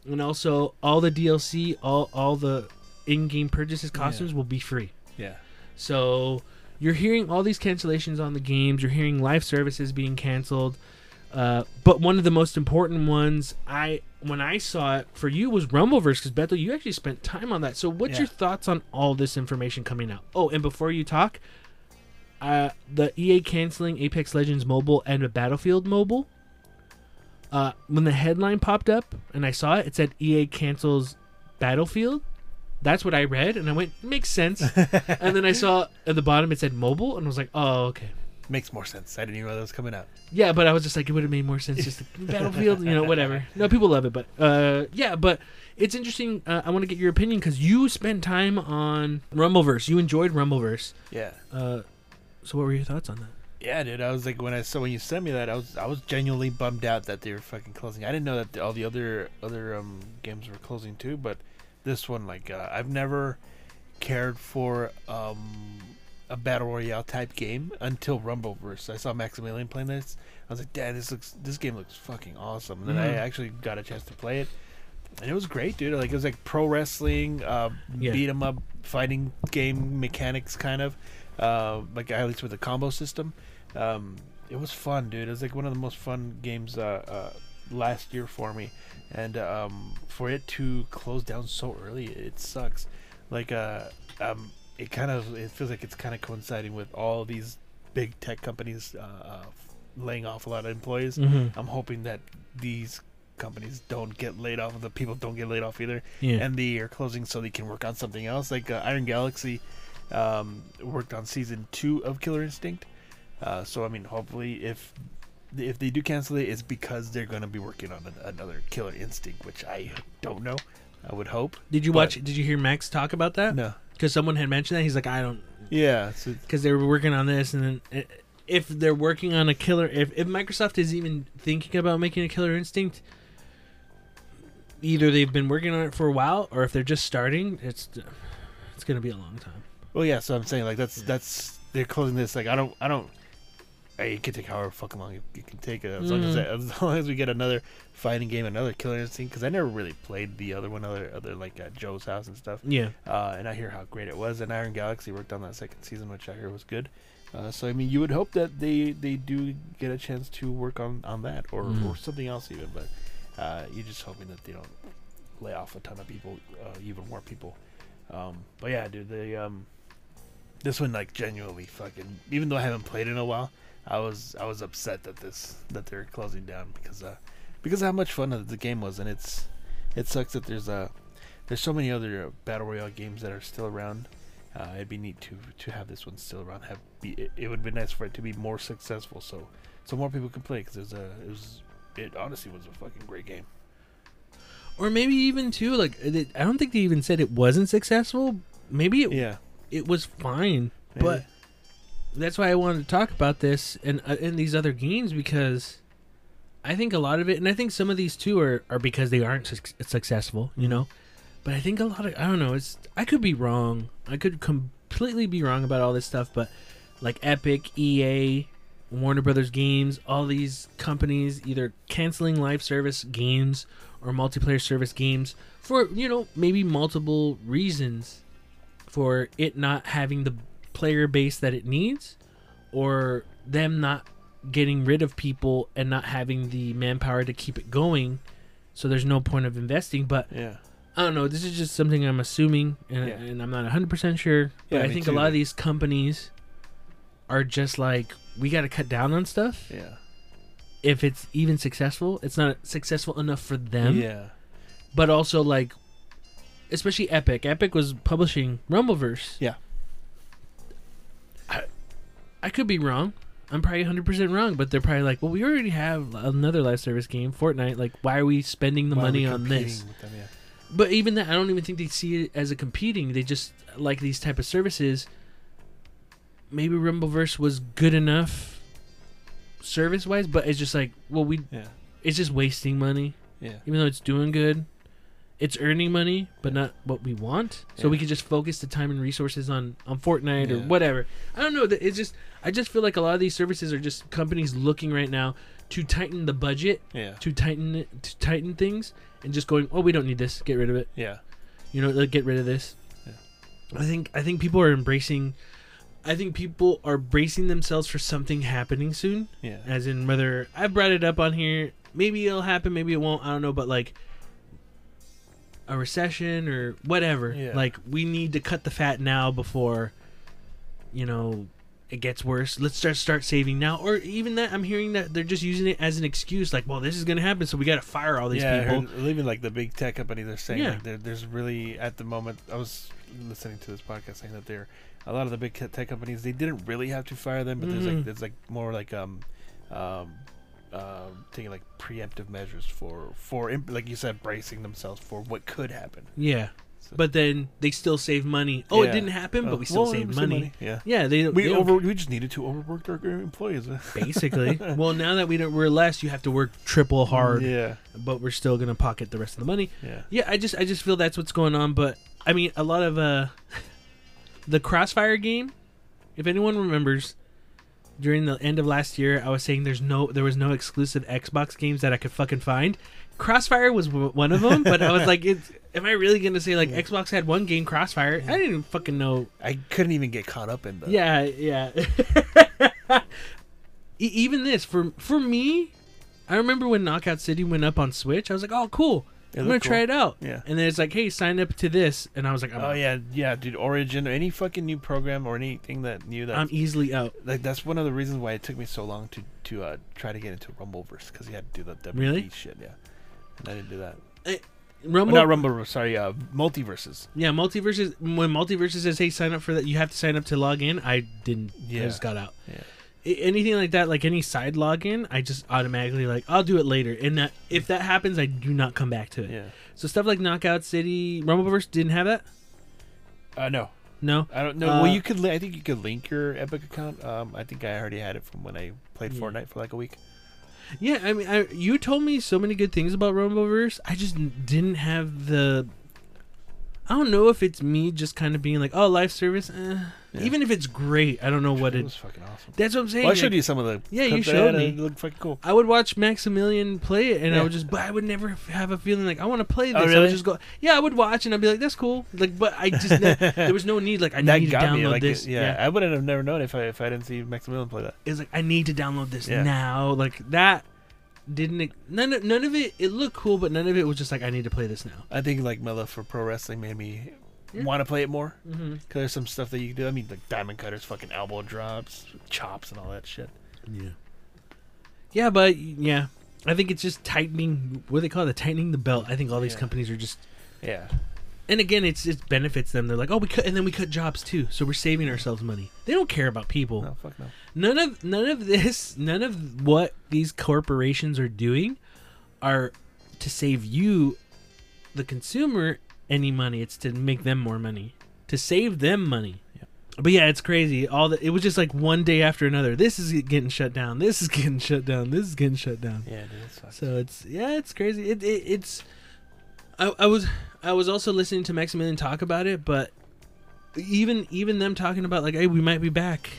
and also all the DLC, all all the in-game purchases costumes will be free. Yeah. So you're hearing all these cancellations on the games. You're hearing live services being canceled. Uh, but one of the most important ones, I when I saw it for you was Rumbleverse because Bethel, you actually spent time on that. So what's Yeah. your thoughts on all this information coming out? Oh, and before you talk, uh, the EA canceling Apex Legends Mobile and a Battlefield Mobile. Uh, when the headline popped up and I saw it, it said EA cancels Battlefield. That's what I read, and I went, makes sense. and then I saw at the bottom it said mobile, and I was like, oh, okay. Makes more sense. I didn't even know that was coming out. Yeah, but I was just like, it would have made more sense just to Battlefield, you know, whatever. No, people love it, but uh, yeah, but it's interesting. Uh, I want to get your opinion because you spent time on Rumbleverse. You enjoyed Rumbleverse. Yeah. Uh, so what were your thoughts on that? Yeah, dude. I was like, when I saw when you sent me that, I was I was genuinely bummed out that they were fucking closing. I didn't know that all the other other um games were closing too, but this one, like, uh, I've never cared for um a battle royale type game until Rumbleverse. I saw Maximilian playing this. I was like, Dad, this looks this game looks fucking awesome. And then I Mhm. actually got a chance to play it, and it was great, dude. Like it was like pro wrestling, uh, Yeah. beat 'em up fighting game mechanics, kind of. Uh, like at least with a combo system. Um, it was fun, dude. It was like one of the most fun games uh, uh, last year for me, and um, for it to close down so early, it sucks. Like, uh, um, it kind of it feels like it's kind of coinciding with all these big tech companies uh, uh, laying off a lot of employees. Mm-hmm. I'm hoping that these companies don't get laid off, the people don't get laid off either Yeah. and they are closing so they can work on something else. Like uh, Iron Galaxy um, worked on season two of Killer Instinct. Uh, so I mean, hopefully, if if they do cancel it, it's because they're going to be working on an, another Killer Instinct, which I don't know. I would hope. did you but- watch? Did you hear Max talk about that? No. Because someone had mentioned that. He's like, I don't. Yeah. Because they were working on this, and then i- if they're working on a killer, if if Microsoft is even thinking about making a Killer Instinct, either they've been working on it for a while, or if they're just starting, it's it's gonna be a long time. well, yeah. So I'm saying like that's that's they're closing this. Like I don't I don't. Hey, it can take however fucking long it, it can take. As long as Mhm. as long as we get another fighting game, another Killer Instinct, because I never really played the other one, other other like at Joe's house and stuff. Yeah. uh, and I hear how great it was. And Iron Galaxy worked on that second season, which I hear was good. Uh, so I mean, you would hope that they they do get a chance to work on on that or Mm. or something else even. But uh, you're just hoping that they don't lay off a ton of people, uh, even more people. Um, but yeah, dude, the um, this one like genuinely fucking. Even though I haven't played in a while, I was I was upset that this that they're closing down because uh because of how much fun the game was, and it's it sucks that there's uh there's so many other battle royale games that are still around. Uh, it'd be neat to to have this one still around. Have be it, it would be nice for it to be more successful, so so more people can play because there's a it was it honestly was a fucking great game. Or maybe even too like it- I don't think they even said it wasn't successful. Maybe it Yeah, it was fine, maybe. but that's why I wanted to talk about this and uh, in these other games because I think a lot of it, and I think some of these too are are because they aren't suc successful, you know. But I think a lot of I don't know. It's I could be wrong. I could completely be wrong about all this stuff, but like Epic, EA, Warner Brothers Games, all these companies either canceling live service games or multiplayer service games for you know maybe multiple reasons for it not having the player base that it needs or them not getting rid of people and not having the manpower to keep it going so there's no point of investing. But yeah, i don't know. This is just something i'm assuming and, Yeah. and i'm not 100% sure but Yeah, i think too. a lot of these companies are just like we got to cut down on stuff. Yeah, if it's even successful it's not successful enough for them. Yeah, but also like especially epic. Epic was publishing rumbleverse. Yeah. I, could be wrong. I'm probably 100% wrong but they're probably like well we already have another live service game fortnite. Like why are we spending the Why money on this? them, yeah. but even that i don't even think they see it as a competing. They just like these type of services. Maybe rumbleverse was good enough service wise but it's just like well we Yeah, it's just wasting money. Yeah, even though it's doing good, it's earning money, but not what we want. So we can just focus the time and resources on on Fortnite or whatever. I don't know. It's just I just feel like a lot of these services are just companies looking right now to tighten the budget, yeah, to tighten it, to tighten things, and just going, oh, we don't need this, get rid of it. yeah, You know, like, get rid of this. Yeah. I think I think people are embracing. I think people are bracing themselves for something happening soon yeah, as in whether I've brought it up on here. Maybe it'll happen, maybe it won't. I don't know, but like a recession or whatever. Yeah. Like we need to cut the fat now before you know it gets worse. Let's start start saving now, or even that. I'm hearing that they're just using it as an excuse. Like, well, this is gonna happen, so we got to fire all these yeah. People. heard, even like the big tech companies are saying Yeah. like there, there's really at the moment. I was listening to this podcast saying that there a lot of the big tech companies they didn't really have to fire them, but there's like Mhm. there's like more like um um um taking like preemptive measures for for like you said bracing themselves for what could happen. Yeah, So- but then they still save money. Oh, it didn't happen, Uh, but we still well, save we money. Yeah. Yeah, they We they over. We just needed to overwork our employees. basically. well, now that we don't, we're less, you have to work triple hard, Yeah. but we're still gonna pocket the rest of the money. Yeah. Yeah, I just, I just feel that's what's going on. But I mean, a lot of uh, the Crossfire game. If anyone remembers, during the end of last year, I was saying there's no, there was no exclusive Xbox games that I could fucking find. Crossfire was w- one of them, but I was like, it's, am I really gonna say like Xbox had one game Crossfire? I didn't even fucking know I couldn't even get caught up in the. yeah, yeah. E- Even this for for me, I remember when Knockout City went up on Switch. I was like, "Oh, cool! I'm gonna looked try it out." Yeah. And then it's like, "Hey, sign up to this," and I was like, "I'm, Oh yeah, yeah, dude. Origin or any fucking new program or anything that new that I'm easily out." like that's one of the reasons why it took me so long to to uh, try to get into Rumbleverse because you had to do the WP Really? shit. Yeah, and I didn't do that. Rumble, Well, not Rumbleverse. Sorry, uh, multiverses. yeah, multiverses. When multiverses says, "Hey, sign up for that," you have to sign up to log in. I didn't. Yeah. I just got out. Yeah. Anything like that, like any side login, I just automatically like I'll do it later. And that if that happens, I do not come back to it. Yeah. So stuff like Knockout City, Rumbleverse didn't have that. Uh, no, No. I don't know. Uh, well, you could. Li- I think you could link your Epic account. Um, I think I already had it from when I played Yeah. Fortnite for like a week. Yeah, I mean, I, you told me so many good things about Rumbleverse. I just didn't have the. I don't know if it's me just kind of being like, oh, live service. Eh. Yeah. Even if it's great, I don't know what it it. was fucking awesome. That's what I'm saying. Well, I showed you some of the. Yeah, you clips I showed had, me. and It looked fucking cool. I would watch Maximilian play it, and I Yeah. would just, but I would never f- have a feeling like I want to play oh, this. Oh, I would really? just go, yeah, I would watch, and I'd be like, that's cool. Like, but I just ne- there was no need. Like, I that need to got download me. Like, this. yeah, I wouldn't have never known if I if I didn't see Maximilian play that. it's like I need to download this Yeah. now. Like that didn't it, none of, none of it. It looked cool, but none of it was just like I need to play this now. I think like Mela for pro wrestling made me Yeah. want to play it more Mm-hmm. because there's some stuff that you can do. I mean, like diamond cutters, fucking elbow drops, chops, and all that shit. Yeah. Yeah, but yeah, I think it's just tightening. What do they call it? Tightening the belt. I think all these Yeah. companies are just. Yeah, And again, it's it benefits them. They're like, oh, we cut, and then we cut jobs too, so we're saving ourselves money. They don't care about people. no, fuck no. None of none of this, none of what these corporations are doing, are to save you, the consumer, any money. It's to make them more money, to save them money. Yeah. But yeah, it's crazy. All the it was just like one day after another. This is getting shut down. This is getting shut down. This is getting shut down. Yeah, dude. So it's yeah, it's crazy. It, it it's I, I was I was also listening to Maximilian talk about it, but even even them talking about like, hey, we might be back.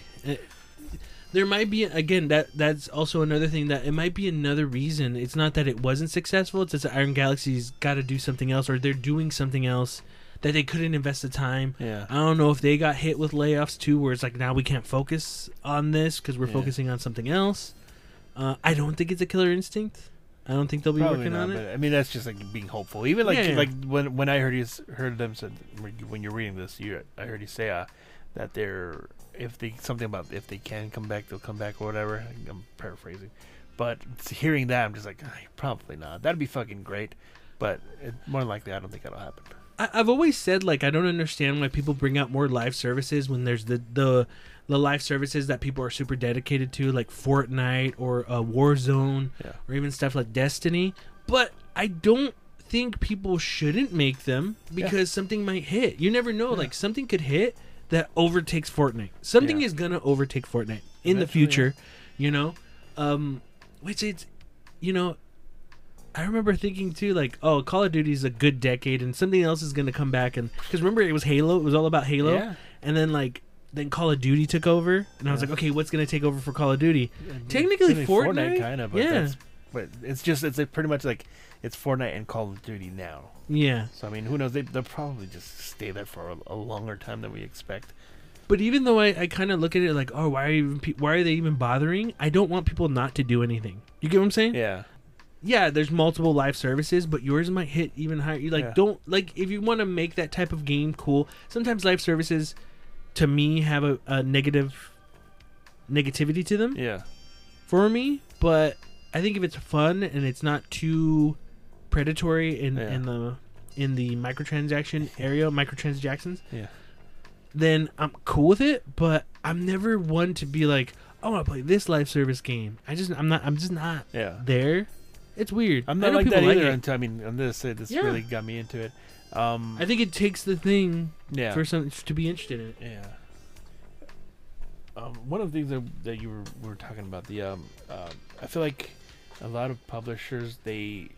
There might be again that that's also another thing that it might be another reason. It's not that it wasn't successful. It's just that Iron Galaxy's got to do something else, or they're doing something else that they couldn't invest the time. yeah, I don't know if they got hit with layoffs too, where it's like now we can't focus on this because we're Yeah. focusing on something else. Uh, I don't think it's a Killer Instinct. I don't think they'll be Probably working not, on it. I mean, that's just like being hopeful. Even like yeah. like when when I heard you heard them said when you're reading this, you I heard you say uh, that they're if they something about if they can come back, they'll come back or whatever. I'm paraphrasing, but hearing that, I'm just like "Ah, probably not. That'd be fucking great, but it, more than likely, I don't think that'll happen. I, I've always said like I don't understand why people bring out more live services when there's the the the live services that people are super dedicated to, like Fortnite or uh, Warzone Yeah. or even stuff like Destiny. But I don't think people shouldn't make them because something might hit. You never know. Yeah. Like something could hit that overtakes Fortnite. Something Yeah. is gonna overtake Fortnite in the Eventually, yeah. future. You know, um, which it's you know. I remember thinking too, like, oh, Call of Duty is a good decade, and something else is gonna come back, and because remember it was Halo, it was all about Halo, Yeah. and then like then Call of Duty took over, and I was like, okay, what's gonna take over for Call of Duty? Technically, really Fortnite? kind of, but Yeah. But it's just it's like pretty much like it's Fortnite and Call of Duty now. Yeah, So I mean, who knows? They they'll probably just stay there for a, a longer time than we expect. but even though I, I kind of look at it like, oh, why are even pe- why are they even bothering? I don't want people not to do anything. You get what I'm saying? Yeah. yeah, there's multiple live services, but yours might hit even higher. You like Yeah. don't like if you want to make that type of game cool. Sometimes live services, to me, have a, a negative negativity to them Yeah. for me. But I think if it's fun and it's not too predatory in Yeah. in the in the microtransaction area, microtransactions, Yeah. then I'm cool with it. But I'm never one to be like, I want to play this live service game. I just I'm not I'm just not Yeah. there. It's weird. I'm not like that like either it. until I mean, I'm gonna say this Yeah. really got me into it. Um, I think it takes the thing yeah. for some to be interested in it. Yeah. Um, one of the things that, that you were, were talking about the um, uh, I feel like a lot of publishers they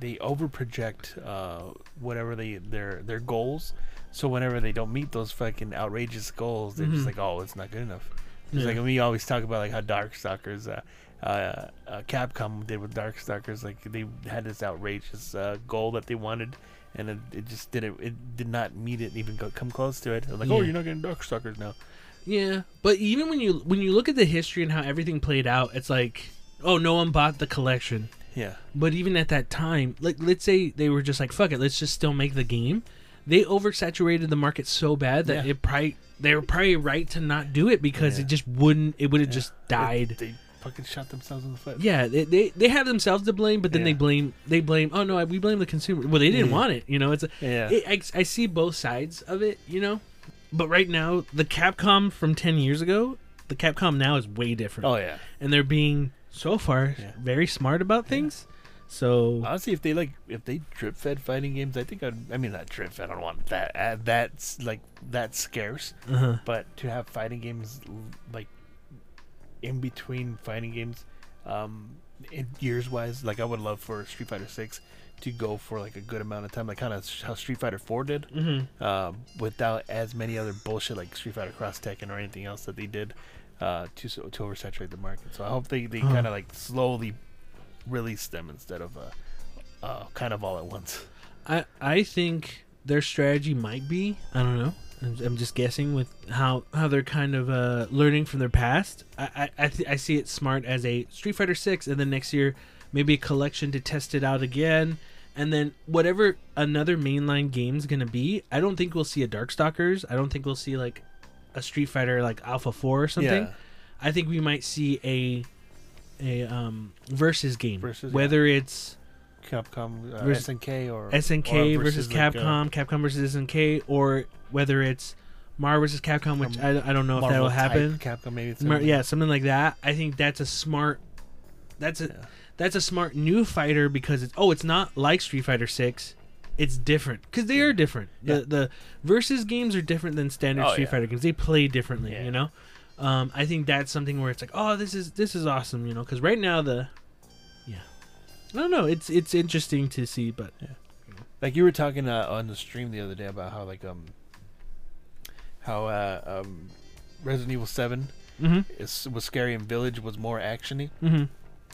they over project uh, whatever they their their goals. So whenever they don't meet those fucking outrageous goals, they're Mhm. just like, oh, it's not good enough. It's Yeah. like we always talk about like how Darkstalkers, uh, uh, uh, Capcom did with Darkstalkers. Like they had this outrageous uh, goal that they wanted, and it, it just didn't. It did not meet it. Even go, come close to it. Like, oh, you're not getting Darkstalkers now. Yeah, but even when you when you look at the history and how everything played out, it's like, oh, no one bought the collection. Yeah, But even at that time, like let's say they were just like, fuck it, let's just still make the game. They oversaturated the market so bad that Yeah. it probably they were probably right to not do it because Yeah. it just wouldn't. It would have Yeah. just died. They, they fucking shot themselves in the foot. Yeah, they, they they have themselves to blame, but then they blame they blame. Oh no, we blame the consumer. Well, they didn't want it. You know, it's a, yeah, it, I, I see both sides of it, you know. But right now, the Capcom from ten years ago, the Capcom now is way different, oh yeah. and they're being so far Yeah. very smart about things. So Honestly, if they like, if they drip fed fighting games, I think I'd. I mean, not drip fed. I don't want that. Uh, that's like that's scarce. uh But to have fighting games like in between fighting games, um, in years wise, like I would love for Street Fighter Six to go for like a good amount of time, like kind of how Street Fighter Four did, hmm um, without as many other bullshit like Street Fighter Cross Tekken or anything else that they did uh, to so- to oversaturate the market. So I hope they they kind of like slowly release them instead of uh, uh, kind of all at once. I I think their strategy might be I don't know. I'm, I'm just guessing with how how they're kind of uh, learning from their past. I I I, th- I see it smart as a Street Fighter Six, and then next year maybe a collection to test it out again, And then whatever another mainline game's gonna be, I don't think we'll see a Darkstalkers. I don't think we'll see like a Street Fighter like Alpha Four or something. Yeah. I think we might see a a um versus game, Versus, whether it's Capcom, uh, Vers- SNK, or SNK or versus, like, uh, Capcom, Capcom versus SNK, or whether it's Mar versus Capcom, which Um, I, I don't know if that'll happen. Capcom, maybe. it's Mar- yeah, something like that. I think that's a smart. That's a Yeah. that's a smart new fighter because it's oh it's not like Street Fighter Six. It's different because they are different. Yeah. The the versus games are different than standard Oh, Street yeah. Fighter games. They play differently, Yeah. you know. Um, I think that's something where it's like, oh, this is this is awesome, you know. Because right now the, yeah, I don't know. It's it's interesting to see, but yeah. Like you were talking uh, on the stream the other day about how like um how uh, um Resident Evil Seven mm-hmm, is was scary and Village was more actiony. mm-hmm.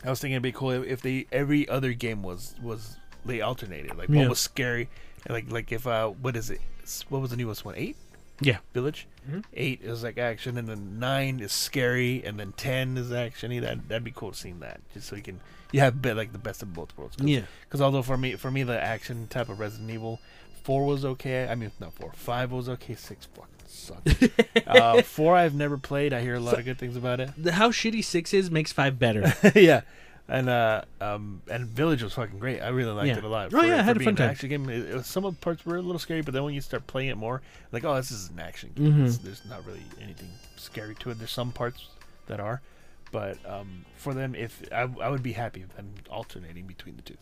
I was thinking it'd be cool if, if they every other game was was they alternated. Like Yeah. one was scary, and like like if uh what is it? S- What was the newest one? Eight. Yeah. Village. Mhm. Eight is like action, and then nine is scary, and then ten is actiony. That that'd be cool seeing that, just so you can you have bit like the best of both worlds. Cause, yeah, Because although for me for me the action type of Resident Evil, four was okay. I mean not four, five was okay. Six fucking sucked. uh, four I've never played. I hear a lot of good things about it. the how shitty six is makes five better. yeah, and uh, um, and Village was fucking great. I really liked Yeah. it a lot. Oh, yeah, I had a fun time. Action game. It, it was, some of the parts were a little scary, but then when you start playing it more, like, oh, this is an action game. Mhm. There's not really anything scary to it. There's some parts that are, but um, for them, if I, I would be happy with them alternating between the two.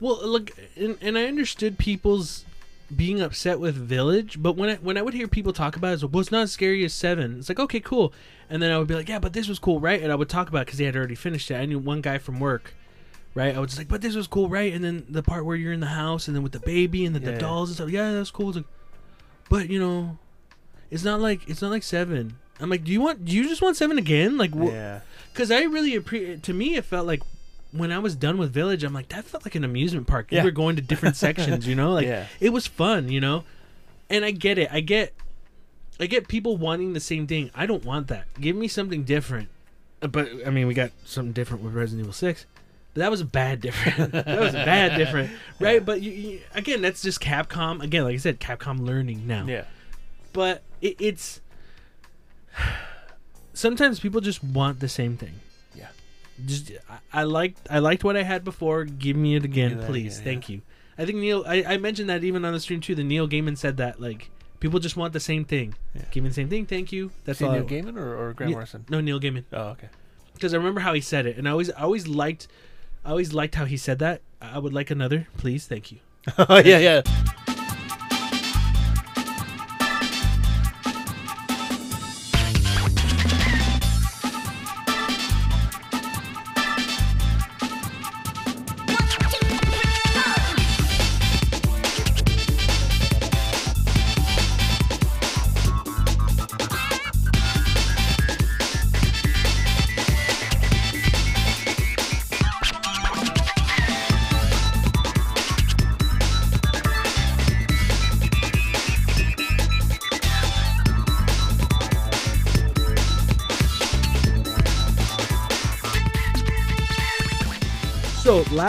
Well, look, and, and I understood people's being upset with Village, but when I when I would hear people talk about it, it's like, well, it's not as scary as Seven. It's like, okay, cool. And then I would be like, yeah, but this was cool, right? And I would talk about because they had already finished it. I knew one guy from work, right? I was just like, but this was cool, right? And then the part where you're in the house and then with the baby and then the dolls and stuff, yeah, that's cool. Like, but you know, it's not like it's not like Seven. I'm like, do you want? Do you just want Seven again? Like, wh- yeah, because I really appreciate. To me, it felt like when I was done with Village, I'm like that felt like an amusement park. You Yeah. were going to different sections, you know, like Yeah. it was fun, you know. And I get it. I get, I get people wanting the same thing. I don't want that. Give me something different. Uh, But I mean, we got something different with Resident Evil Six. But that was a bad different. that was a bad different, right? But you, you, again, that's just Capcom. Again, like I said, Capcom learning now yeah, but it, it's sometimes people just want the same thing. Yeah. Just I, I liked I liked what I had before. Give me it again, me please. again, Thank you. I think Neil. I, I mentioned that even on the stream too. The Neil Gaiman said that like people just want the same thing. Yeah. Give me the same thing. Thank you. That's See all. Neil I, Gaiman or, or Grant Yeah. Morrison? no, Neil Gaiman. Oh, okay. Because I remember how he said it, and I always I always liked I always liked how he said that. I would like another, please. Thank you. oh yeah, yeah.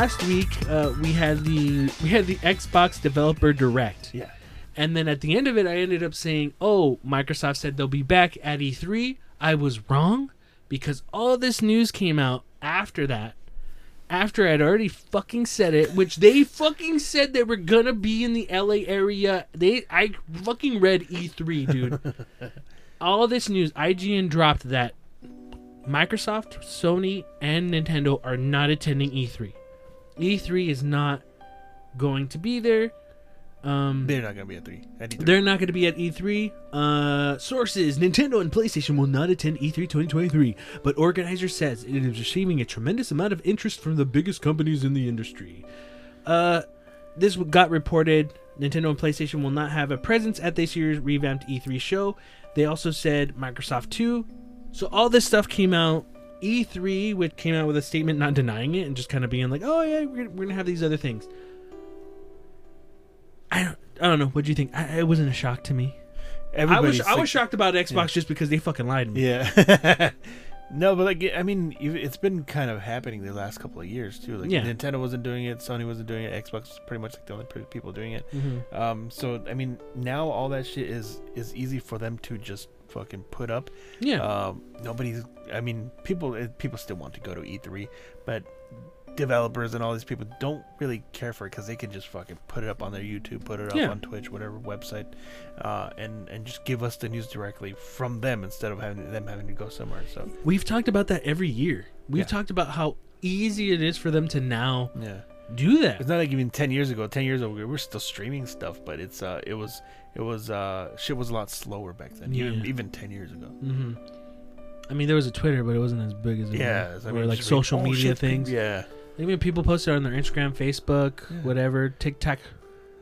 Last week uh, we had the we had the Xbox Developer Direct. Yeah. And then at the end of it, I ended up saying, "Oh, Microsoft said they'll be back at E3." I was wrong because all this news came out after that. After I'd already fucking said it, which they fucking said they were gonna be in the LA area. They, I fucking read E3, dude. all this news, IGN dropped that Microsoft, Sony, and Nintendo are not attending E E3. E3 is not going to be there. Um, They're not gonna be at three. At E3. they're not going to be at E3. Uh, sources: Nintendo and PlayStation will not attend E E3 2023, but organizer says it is receiving a tremendous amount of interest from the biggest companies in the industry. Uh, this got reported. Nintendo and PlayStation will not have a presence at this year's revamped E3 show. They also said Microsoft too. So all this stuff came out. E3, which came out with a statement not denying it and just kind of being like, "Oh yeah, we're gonna, we're gonna have these other things." I don't, I don't know. What do you think? I, it wasn't a shock to me. I was I was shocked about Xbox just because they fucking lied to me. Yeah. No, but like I mean, it's been kind of happening the last couple of years too. Like Yeah. Nintendo wasn't doing it, Sony wasn't doing it, Xbox was pretty much like the only people doing it. Mm-hmm. Um, so I mean, now all that shit is is easy for them to just fucking put up. Yeah. Um, nobody's. I mean, people eh, people still want to go to E3, but developers and all these people don't really care for it because they can just fucking put it up on their YouTube, put it up Yeah. on Twitch, whatever website, uh, and and just give us the news directly from them instead of having them having to go somewhere. So We've talked about that every year. We've Yeah. talked about how easy it is for them to now yeah. do that. It's not like even ten years ago. Ten years ago, we were still streaming stuff, but it's uh, it was it was uh, shit was a lot slower back then. Even Yeah. even ten years ago. hmm I mean, there was a Twitter, but it wasn't as big as it Yeah, was. I or mean, like just like, social media things. Yeah. Even people posted on their Instagram, Facebook, Yeah. whatever, TikTok,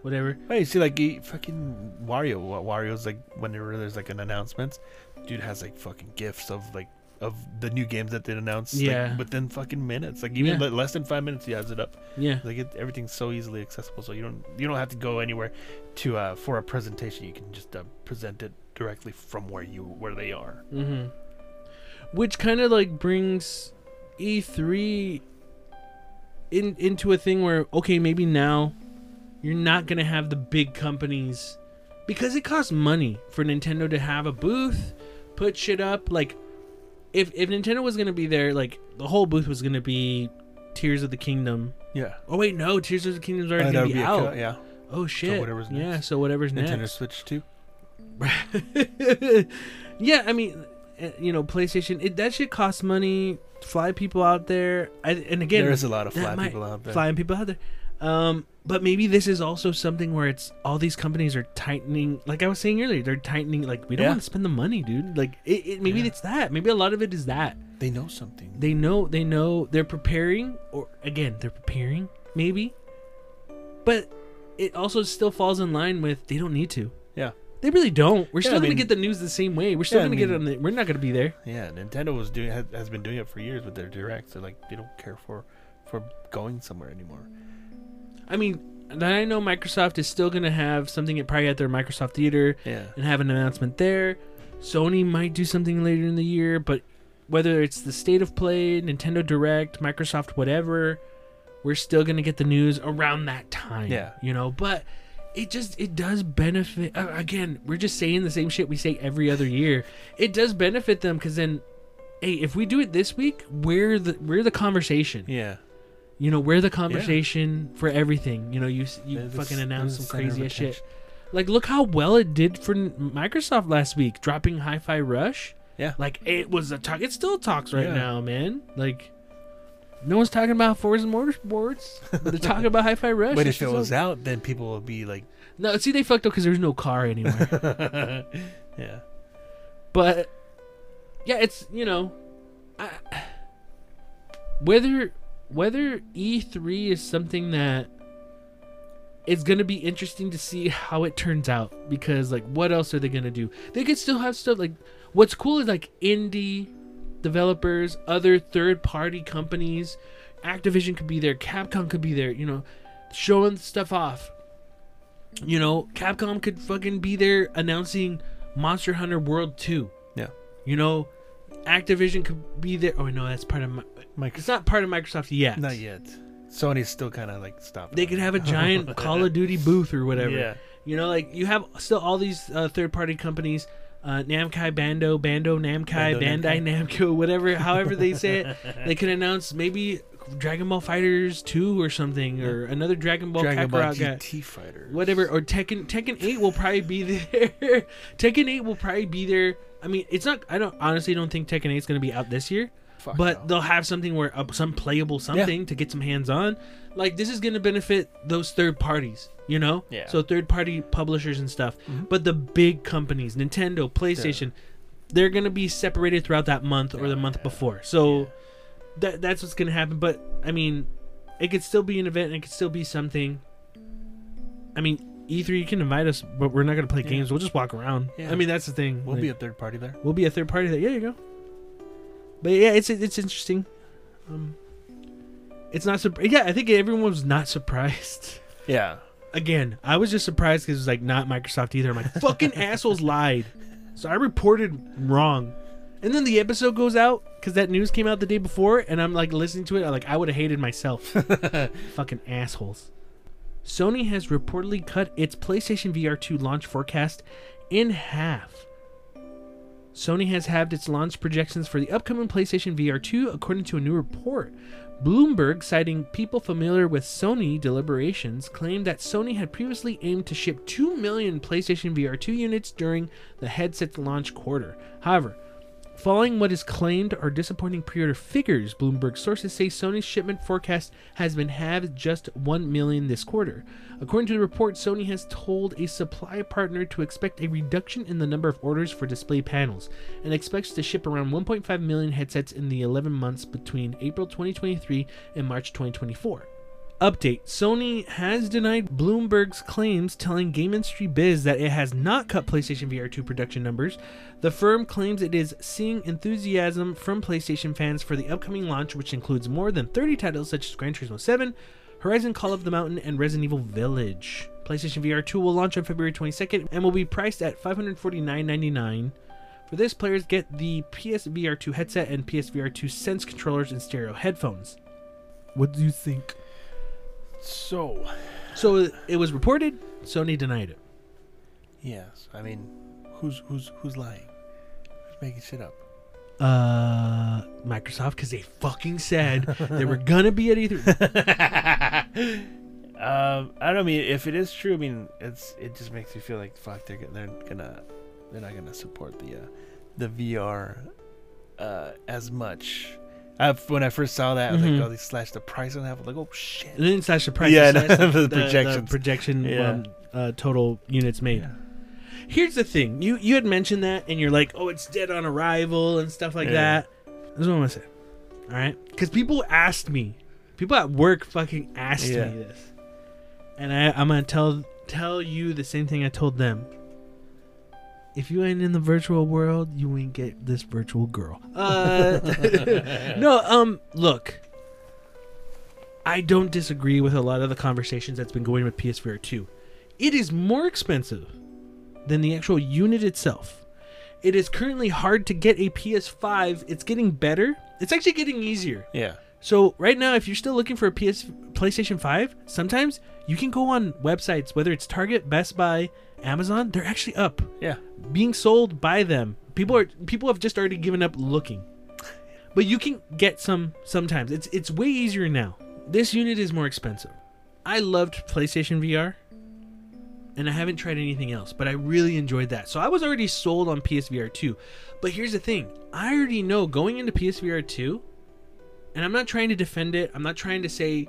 whatever. Hey, see, like he, fucking Wario. Wario's like whenever there's like an announcement, dude has like fucking gifs of like of the new games that they announced. like, Yeah. within fucking minutes, like even Yeah. less than five minutes, he has it up. Yeah. Like it, everything's so easily accessible, so you don't you don't have to go anywhere to uh for a presentation. You can just uh, present it directly from where you where they are. hmm Which kind of like brings E3 in into a thing where okay, maybe now you're not gonna have the big companies because it costs money for Nintendo to have a booth, put shit up. Like if if Nintendo was gonna be there, like the whole booth was gonna be Tears of the Kingdom. Yeah, Oh wait, no, Tears of the Kingdom's already Uh, gonna that'd be out. co- yeah, Oh shit. whatever's yeah, so whatever's Nintendo next. Switch too. yeah, I mean, uh, you know, PlayStation. It, that shit costs money. Fly people out there, I, and again, there is a lot of might- people out there. flying people out there. Um, but maybe this is also something where it's all these companies are tightening. Like I was saying earlier, they're tightening. Like we don't Yeah. want to spend the money, dude. Like it, it maybe Yeah. it's that. Maybe a lot of it is that They know something. they know they know they're preparing, or again they're preparing maybe, but it also still falls in line with they don't need to. Yeah. They really don't. We're still I gonna mean- get the news the same way. We're still Yeah, I gonna get it mean- on the. We're not gonna be there. Yeah, Nintendo was doing has, has been doing it for years with their directs. They're like they don't care for for going somewhere anymore. I mean, then I know Microsoft is still gonna have something at probably at their Microsoft Theater Yeah, and have an announcement there. Sony might do something later in the year, but whether it's the state of play, Nintendo Direct, Microsoft, whatever, we're still gonna get the news around that time. Yeah. you know, but. It just it does benefit. Uh, again, we're just saying the same shit we say every other year. It does benefit them because then, hey, if we do it this week, we're the we're the conversation. yeah. You know, we're the conversation for everything. You know, you you fucking announce some crazy ass shit. Like, look how well it did for Microsoft last week, dropping Hi-Fi Rush. Yeah. Like it was a talk. It still talks right Yeah. now, man. Like, no one's talking about Forza Motorsports. but they're talking about Hi-Fi Rush. But if it was out, then people would be like, no, see, they fucked up because there's no car anywhere. yeah, but yeah, it's you know, I, whether whether E3 is something that it's gonna be interesting to see how it turns out because like what else are they gonna do? They could still have stuff like what's cool is like indie developers, other third party companies, Activision could be there, Capcom could be there, you know, showing stuff off. You know, Capcom could fucking be there announcing Monster Hunter World 2. Yeah. You know, Activision could be there. Oh no, that's part of my. Mike, It's not part of Microsoft yet. not yet. Sony's still kind of like stopped. They could have a giant Call of Duty booth or whatever. Yeah, You know, like you have still all these uh, third-party companies, uh, Namkai Bando, Bando Namkai, Bando Bandai Namco, whatever, however they say it. They could announce maybe Dragon Ball FighterZ two or something, or another Dragon Ball Dragon Ball Kakarot guy. GT Fighter. whatever or Tekken Tekken 8 will probably be there. Tekken 8 will probably be there. I mean, it's not I don't honestly don't think Tekken 8 is going to be out this year, Fuck but no. they'll have something where uh, some playable something to get some hands on. Like this is going to benefit those third parties, you know? Yeah. So third party publishers and stuff. Mhm. But the big companies, Nintendo, PlayStation, they're going to be separated throughout that month or the month Yeah. before. So Yeah. that that's what's going to happen, but I mean, it could still be an event and it could still be something. I mean, E3 you can invite us, but we're not gonna play Yeah. games. We'll just walk around. Yeah. I mean, that's the thing. we'll Like, be a third party there. we'll be a third party. there. yeah, you go. But yeah, it's it's interesting. Um, it's not surprised. Yeah, I think everyone was not surprised. Yeah, Again, I was just surprised because it was like not Microsoft either. I'm like, fucking assholes lied. So I reported wrong. And then the episode goes out because that news came out the day before, and I'm like listening to it. I like I would have hated myself. Fucking assholes. Sony has reportedly cut its PlayStation VR 2 launch forecast in half. Sony has halved its launch projections for the upcoming PlayStation VR 2, according to a new report. Bloomberg, citing people familiar with Sony deliberations, claimed that Sony had previously aimed to ship 2 million PlayStation VR 2 units during the headset's launch quarter. However, Following what is claimed are disappointing pre-order figures, Bloomberg sources say Sony's shipment forecast has been halved just 1 million this quarter. According to the report, Sony has told a supply partner to expect a reduction in the number of orders for display panels and expects to ship around 1.5 million headsets in the 11 months between April 2023 and March 2024. Update Sony has denied Bloomberg's claims, telling Game Industry Biz that it has not cut PlayStation VR 2 production numbers. The firm claims it is seeing enthusiasm from PlayStation fans for the upcoming launch, which includes more than 30 titles such as Gran Turismo 7, Horizon Call of the Mountain, and Resident Evil Village. PlayStation VR 2 will launch on February 22nd and will be priced at $549.99. For this, players get the PSVR 2 headset and PSVR 2 Sense controllers and stereo headphones. What do you think? So, So it was reported. Sony denied it. yes, I mean, who's who's who's lying? Who's making shit up? Uh, Microsoft, because they fucking said they were gonna be at E E3. Um, I don't mean if it is true. I mean, it's it just makes me feel like fuck. They're gonna- they're gonna they're not gonna support the uh, the VR uh, as much. I, when I first saw that, I was Mhm. like, oh, they slashed the price on that. I was like, oh shit. It didn't slash the price. Yeah, no, slashed the projections. projection. Yeah. Um, uh, total units made. Yeah. Here's the thing. You you had mentioned that, and you're like, oh, it's dead on arrival and stuff like Yeah. that. This is what I'm gonna say. All right, because people asked me, people at work fucking asked me this, and I I'm gonna tell tell you the same thing I told them. If you ain't in the virtual world, you ain't get this virtual girl. Uh, no, um, look. I don't disagree with a lot of the conversations that's been going with PSVR 2. It is more expensive than the actual unit itself. It is currently hard to get a PS5. It's getting better. It's actually getting easier. Yeah. So right now, if you're still looking for a PS PlayStation 5, sometimes you can go on websites, whether it's Target, Best Buy, Amazon. They're actually up, Yeah. being sold by them. People are people have just already given up looking, but you can get some sometimes. It's it's way easier now. This unit is more expensive. I loved PlayStation VR, and I haven't tried anything else, but I really enjoyed that. So I was already sold on PSVR 2. But here's the thing: I already know going into PSVR 2 and I'm not trying to defend it. I'm not trying to say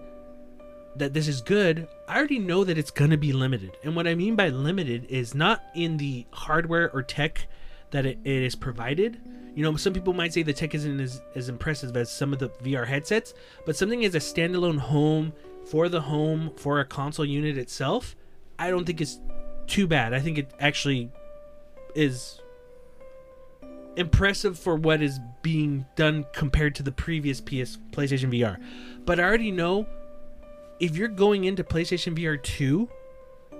that this is good. I already know that it's going to be limited. And what I mean by limited is not in the hardware or tech that it, it is provided. You know, some people might say the tech isn't as, as impressive as some of the VR headsets, but something as a standalone home for the home for a console unit itself, I don't think it's too bad. I think it actually is impressive for what is being done compared to the previous PS PlayStation VR. But I already know if you're going into PlayStation VR 2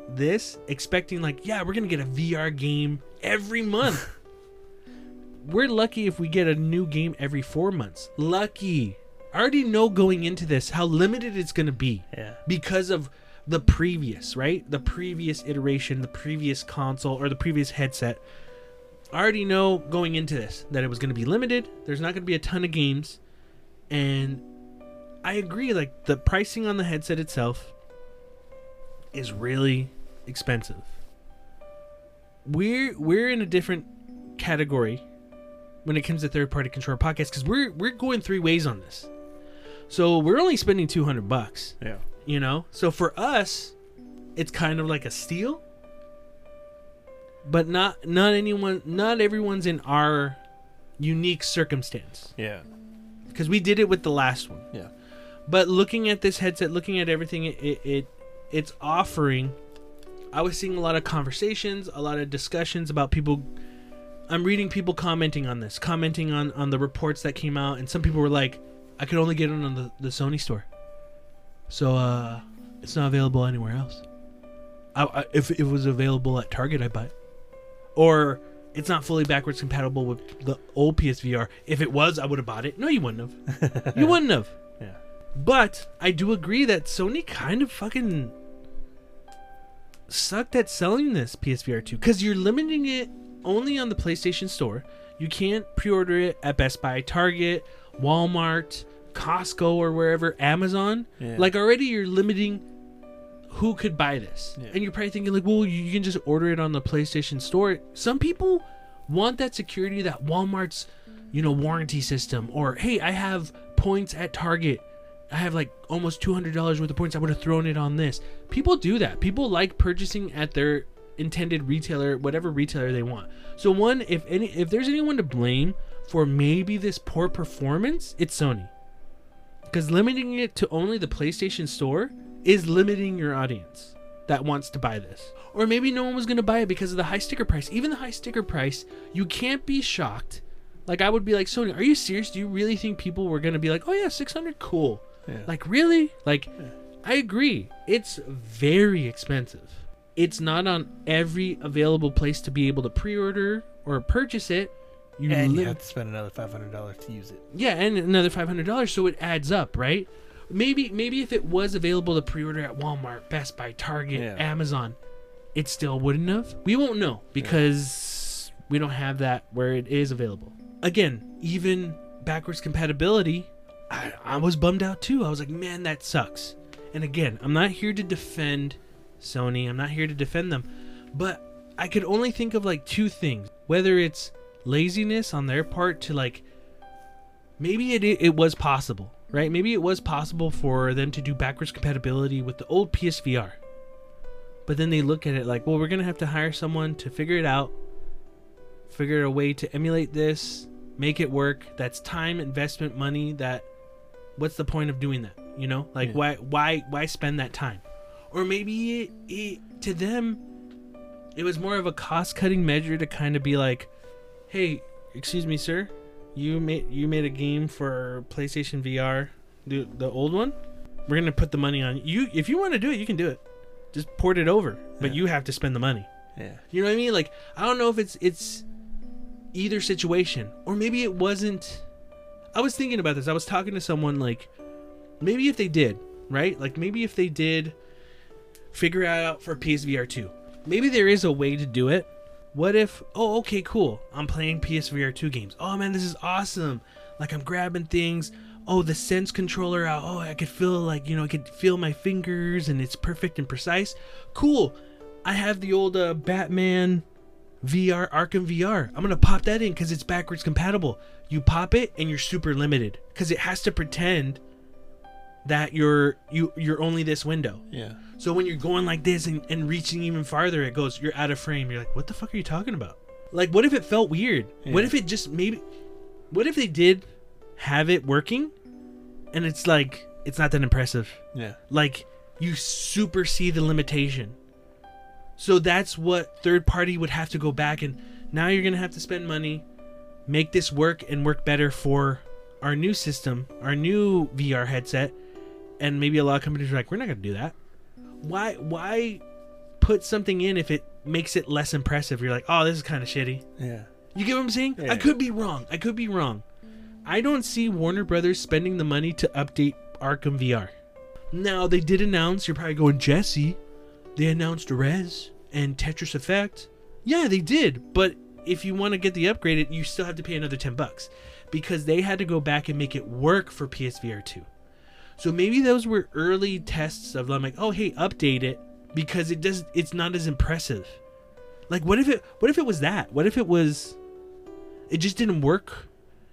this expecting like, yeah, we're going to get a VR game every month. we're lucky if we get a new game every 4 months. Lucky. I already know going into this how limited it's going to be Yeah. because of the previous, right? The previous iteration, the previous console or the previous headset. I already know going into this that it was going to be limited. There's not going to be a ton of games. And I agree like the pricing on the headset itself is really expensive. We're we're in a different category when it comes to third party controller podcasts cuz we're we're going three ways on this. So we're only spending 200 bucks Yeah. you know so for us it's kind of like a steal but not not anyone not everyone's in our unique circumstance Yeah. because we did it with the last one Yeah. But looking at this headset looking at everything it, it, it it's offering i was seeing a lot of conversations a lot of discussions about people i'm reading people commenting on this commenting on on the reports that came out and some people were like i could only get it on the, the sony store so uh it's not available anywhere else I, I, if it was available at target i'd buy it or it's not fully backwards compatible with the old PSVR. If it was, I would have bought it. No, you wouldn't have. you wouldn't have. Yeah. But I do agree that Sony kind of fucking sucked at selling this PSVR 2 because you're limiting it only on the PlayStation Store. You can't pre order it at Best Buy, Target, Walmart, Costco, or wherever, Amazon. Yeah. Like, already you're limiting who could buy this. Yeah. And you're probably thinking, like, well, you can just order it on the PlayStation Store. Some people want that security that Walmart's, you know, warranty system, or hey, I have points at Target. I have like almost two hundred dollars worth of points. I would have thrown it on this. People do that. People like purchasing at their intended retailer, whatever retailer they want. So one, if any, if there's anyone to blame for maybe this poor performance, it's Sony. Because limiting it to only the PlayStation Store is limiting your audience that wants to buy this. Or maybe no one was going to buy it because of the high sticker price. Even the high sticker price, you can't be shocked. Like, I would be like, Sony, are you serious? Do you really think people were going to be like, oh, yeah, 600, cool? Yeah. Like, really? Like, I agree. It's very expensive. It's not on every available place to be able to pre order or purchase it. You and you have to spend another five hundred dollars to use it. yeah, and another five hundred dollars, so it adds up, right? Maybe maybe if it was available to pre-order at Walmart, Best Buy, Target, Yeah. Amazon, it still wouldn't have. We won't know because we don't have that where it is available. Again, even backwards compatibility, I, I was bummed out too. I was like, man, that sucks. And again, I'm not here to defend Sony. I'm not here to defend them, but I could only think of like two things. Whether it's laziness on their part to like maybe it it was possible, right? Maybe it was possible for them to do backwards compatibility with the old PSVR. But then they look at it like, well, we're gonna have to hire someone to figure it out, figure a way to emulate this, make it work. That's time, investment, money. That what's the point of doing that? You know, like Yeah. why why why spend that time? Or maybe it, it to them, it was more of a cost cutting measure to kind of be like, hey, excuse me, sir, you made you made a game for PlayStation VR, the the old one. We're gonna put the money on you. If you want to do it, you can do it. Just port it over, but Yeah. you have to spend the money. Yeah. You know what I mean? Like I don't know if it's it's either situation or maybe it wasn't. I was thinking about this. I was talking to someone like maybe if they did right, like maybe if they did figure it out for PSVR two, maybe there is a way to do it. What if? Oh, okay, cool. I'm playing PSVR two games. Oh man, this is awesome. Like I'm grabbing things. Oh, the sense controller out. Oh, I could feel like you know I could feel my fingers and it's perfect and precise. Cool. I have the old uh, Batman VR Arkham VR. I'm gonna pop that in because it's backwards compatible. You pop it and you're super limited because it has to pretend that you're you you're only this window. Yeah. So when you're going like this and, and reaching even farther, it goes you're out of frame. You're like, what the fuck are you talking about? Like, what if it felt weird? What if it just maybe? What if they did have it working, and it's like it's not that impressive? Yeah. like you super see the limitation so that's what third party would have to go back and now you're gonna have to spend money make this work and work better for our new system our new vr headset and maybe a lot of companies are like we're not gonna do that why why put something in if it makes it less impressive you're like oh this is kind of shitty Yeah. you get what I'm saying? Yeah. I could be wrong. I could be wrong. I don't see Warner Brothers spending the money to update Arkham VR. Now they did announce. You're probably going Jesse. They announced Rez and Tetris Effect. Yeah, they did. But if you want to get the upgraded, you still have to pay another ten bucks because they had to go back and make it work for PSVR 2. So maybe those were early tests of them like, oh hey, update it because it does. It's not as impressive. Like what if it what if it was that? What if it was it just didn't work?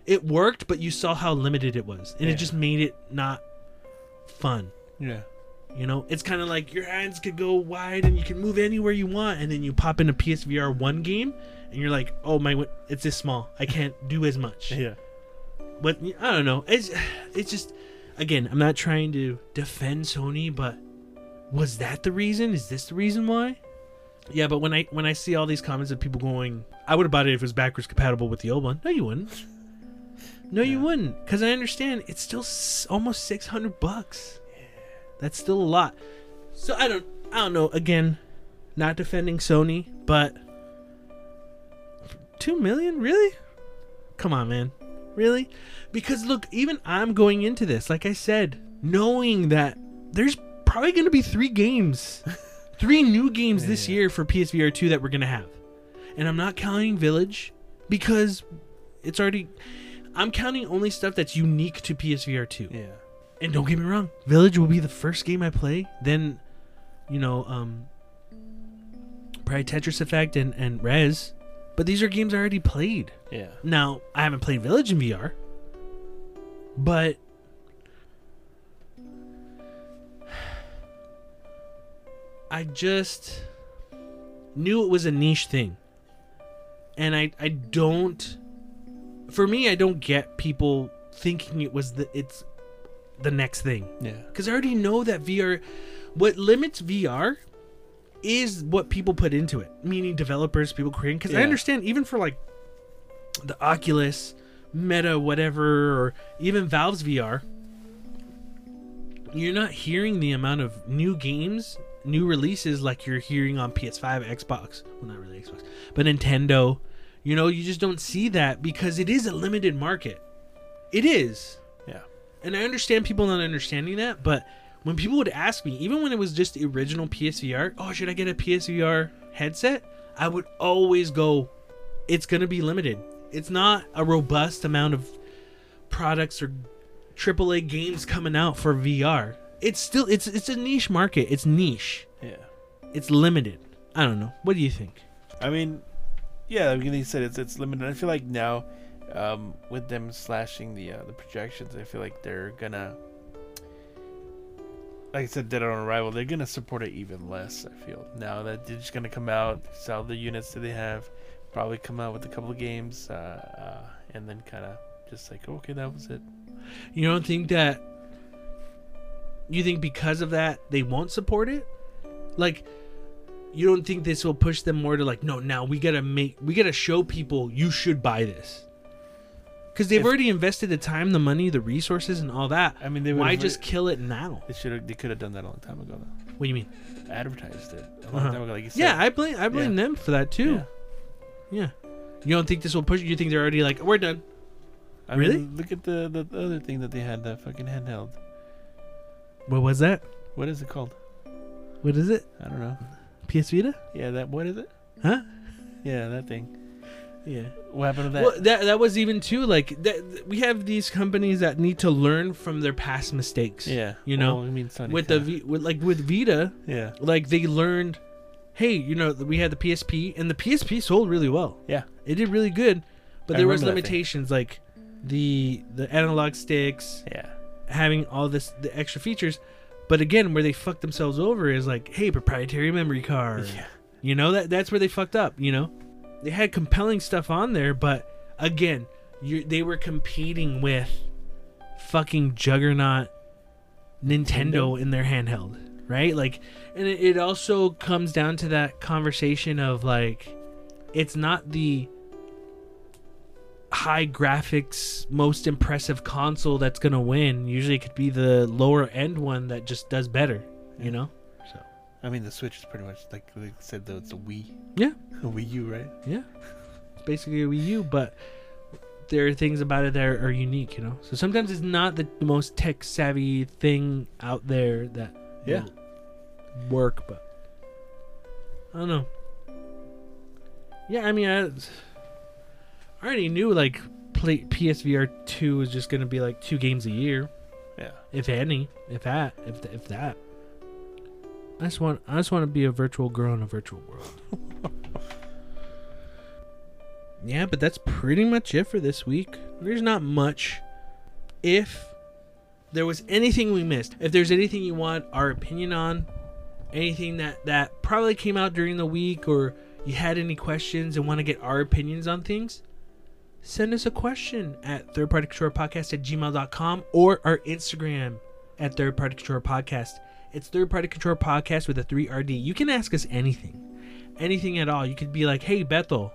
It worked, but you saw how limited it was. And it just made it not fun. Yeah. You know, it's kind of like your hands could go wide and you can move anywhere you want, and then you pop in a PSVR one game, and you're like, "Oh my, it's this small. I can't do as much." Yeah. But I don't know. It's it's just again, I'm not trying to defend Sony, but was that the reason? Is this the reason why? Yeah, but when I when I see all these comments of people going, I would have bought it if it was backwards compatible with the old one. No, you wouldn't. No, you wouldn't, because I understand it's still s- almost six hundred bucks. That's still a lot. So I don't I don't know. Again, not defending Sony, but Two million? Really? Come on, man. Really? Because look, even I'm going into this, like I said, knowing that there's probably going to be three games, three new games this Yeah. year for PSVR 2 that we're going to have. And I'm not counting Village because it's already. I'm counting only stuff that's unique to PSVR 2. Yeah. And don't get me wrong, Village will be the first game I play. Then, you know, um, probably Tetris Effect and, and Rez. But these are games I already played. Yeah. Now, I haven't played Village in VR, but I just knew it was a niche thing. And I I don't for me I don't get people thinking it was the it's the next thing Yeah. because I already know that VR, what limits VR, is what people put into it, meaning developers, people creating. Because I understand even for like the Oculus, Meta, whatever, or even Valve's VR, you're not hearing the amount of new games, new releases like you're hearing on PS5, Xbox. Well, not really Xbox, but Nintendo. You know, you just don't see that because it is a limited market. It is. And I understand people not understanding that, but when people would ask me, even when it was just the original PSVR, oh, should I get a PSVR headset? I would always go, it's going to be limited. It's not a robust amount of products or AAA games coming out for VR. It's still it's it's a niche market. It's niche. Yeah. It's limited. I don't know. What do you think? I mean, yeah, like you said, it's it's limited. I feel like now, um, with them slashing the uh, the projections, I feel like they're gonna, like I said, Dead on Arrival, they're gonna support it even less. I feel now that they're just gonna come out, sell the units that they have, probably come out with a couple of games, uh, uh, and then kind of just like, okay, that was it. You don't think that you think because of that they won't support it? Like you don't think this will push them more to like no, now we got to make we got to show people you should buy this. Cuz they've If- already invested the time, the money, the resources and all that. I mean, they Why just kill it now? They should have. They could have done that a long time ago. Though. What do you mean? Advertised it a long Uh-huh. time ago, like you said. Yeah, I blame I blame them for that too. Yeah. Yeah. You don't think this will push you think they're already like we're done. I Really? Mean, look at the, the the other thing that they had, the fucking handheld. What was that? What is it called? What is it? I don't know. PS Vita? Yeah, that. What is it? Huh? Yeah, that thing. Yeah. What happened to that? Well, that that was even too like that, we have these companies that need to learn from their past mistakes. yeah, you know, well, I mean, Sony With the kinda- v, with, like with Vita, yeah, like they learned, hey, you know, we had the PSP and the PSP sold really well. yeah, It did really good, but I there was remember that thing. limitations like the the analog sticks yeah, having all this the extra features. But again, where they fucked themselves over is like, hey, proprietary memory card. yeah. You know that that's where they fucked up. You know, they had compelling stuff on there, but again, you they were competing with fucking juggernaut Nintendo, in their handheld, right? Like, and it, it also comes down to that conversation of like, it's not the high graphics, most impressive console that's gonna win. Usually, it could be the lower end one that just does better. You know. I mean, the Switch is pretty much like they said though. It's a Wii. Yeah. a Wii U, right? Yeah. It's basically a Wii U, but there are things about it that are, are unique, you know? So sometimes it's not the most tech savvy thing out there that Yeah. work, but I don't know. Yeah, I mean, I, I already knew like play, PSVR 2 was just going to be like two games a year, Yeah, if any, if that, if, th- if that. I just want I just want to be a virtual girl in a virtual world. yeah, but that's pretty much it for this week. There's not much. If there was anything we missed, if there's anything you want our opinion on, anything that that probably came out during the week or you had any questions and want to get our opinions on things, send us a question at thirdpartycontroller podcast at gmail.com or our Instagram at Third Party Controller Podcast. It's Third Party Control Podcast with a 3RD. You can ask us anything. Anything at all. You could be like, hey, Bethel,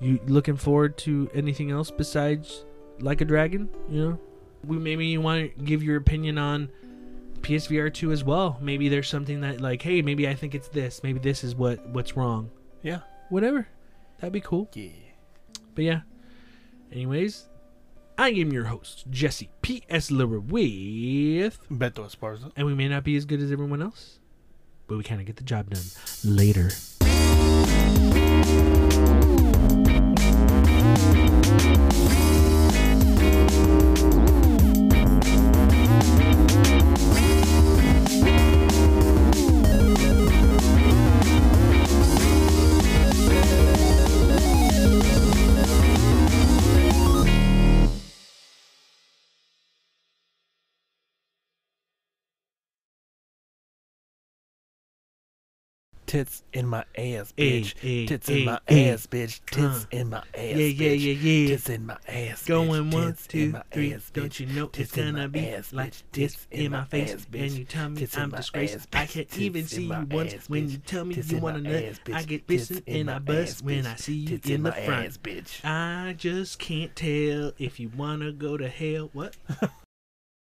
you looking forward to anything else besides Like a Dragon? You know? We maybe you want to give your opinion on PSVR 2 as well. Maybe there's something that like, hey, maybe I think it's this. Maybe this is what what's wrong. yeah, Whatever. That'd be cool. yeah. But yeah. Anyways, I am your host, Jesse P.S. Lura with. Beto Esparza. And we may not be as good as everyone else, but we kind of get the job done. Later. Tits in my ass, Ay, bitch. ay, Tits ay, in eh, my ay. ass, bitch. Tits Uh. in my ass, Yeah, yeah, yeah, yeah. Tits in my ass, Going bitch. one, Tits in two, my three. ass, Don't you know it's Tits in gonna be ass, like. Tits in my face? ass, and bitch. you tell me Tits I'm disgraced. ass, I can't Tits even see you once. ass, When you tell me Tits you wanna my nut, I get pissing in and I bust ass, when. I see you Tits in in the front. ass, bitch. I just can't tell if you wanna go to hell. What?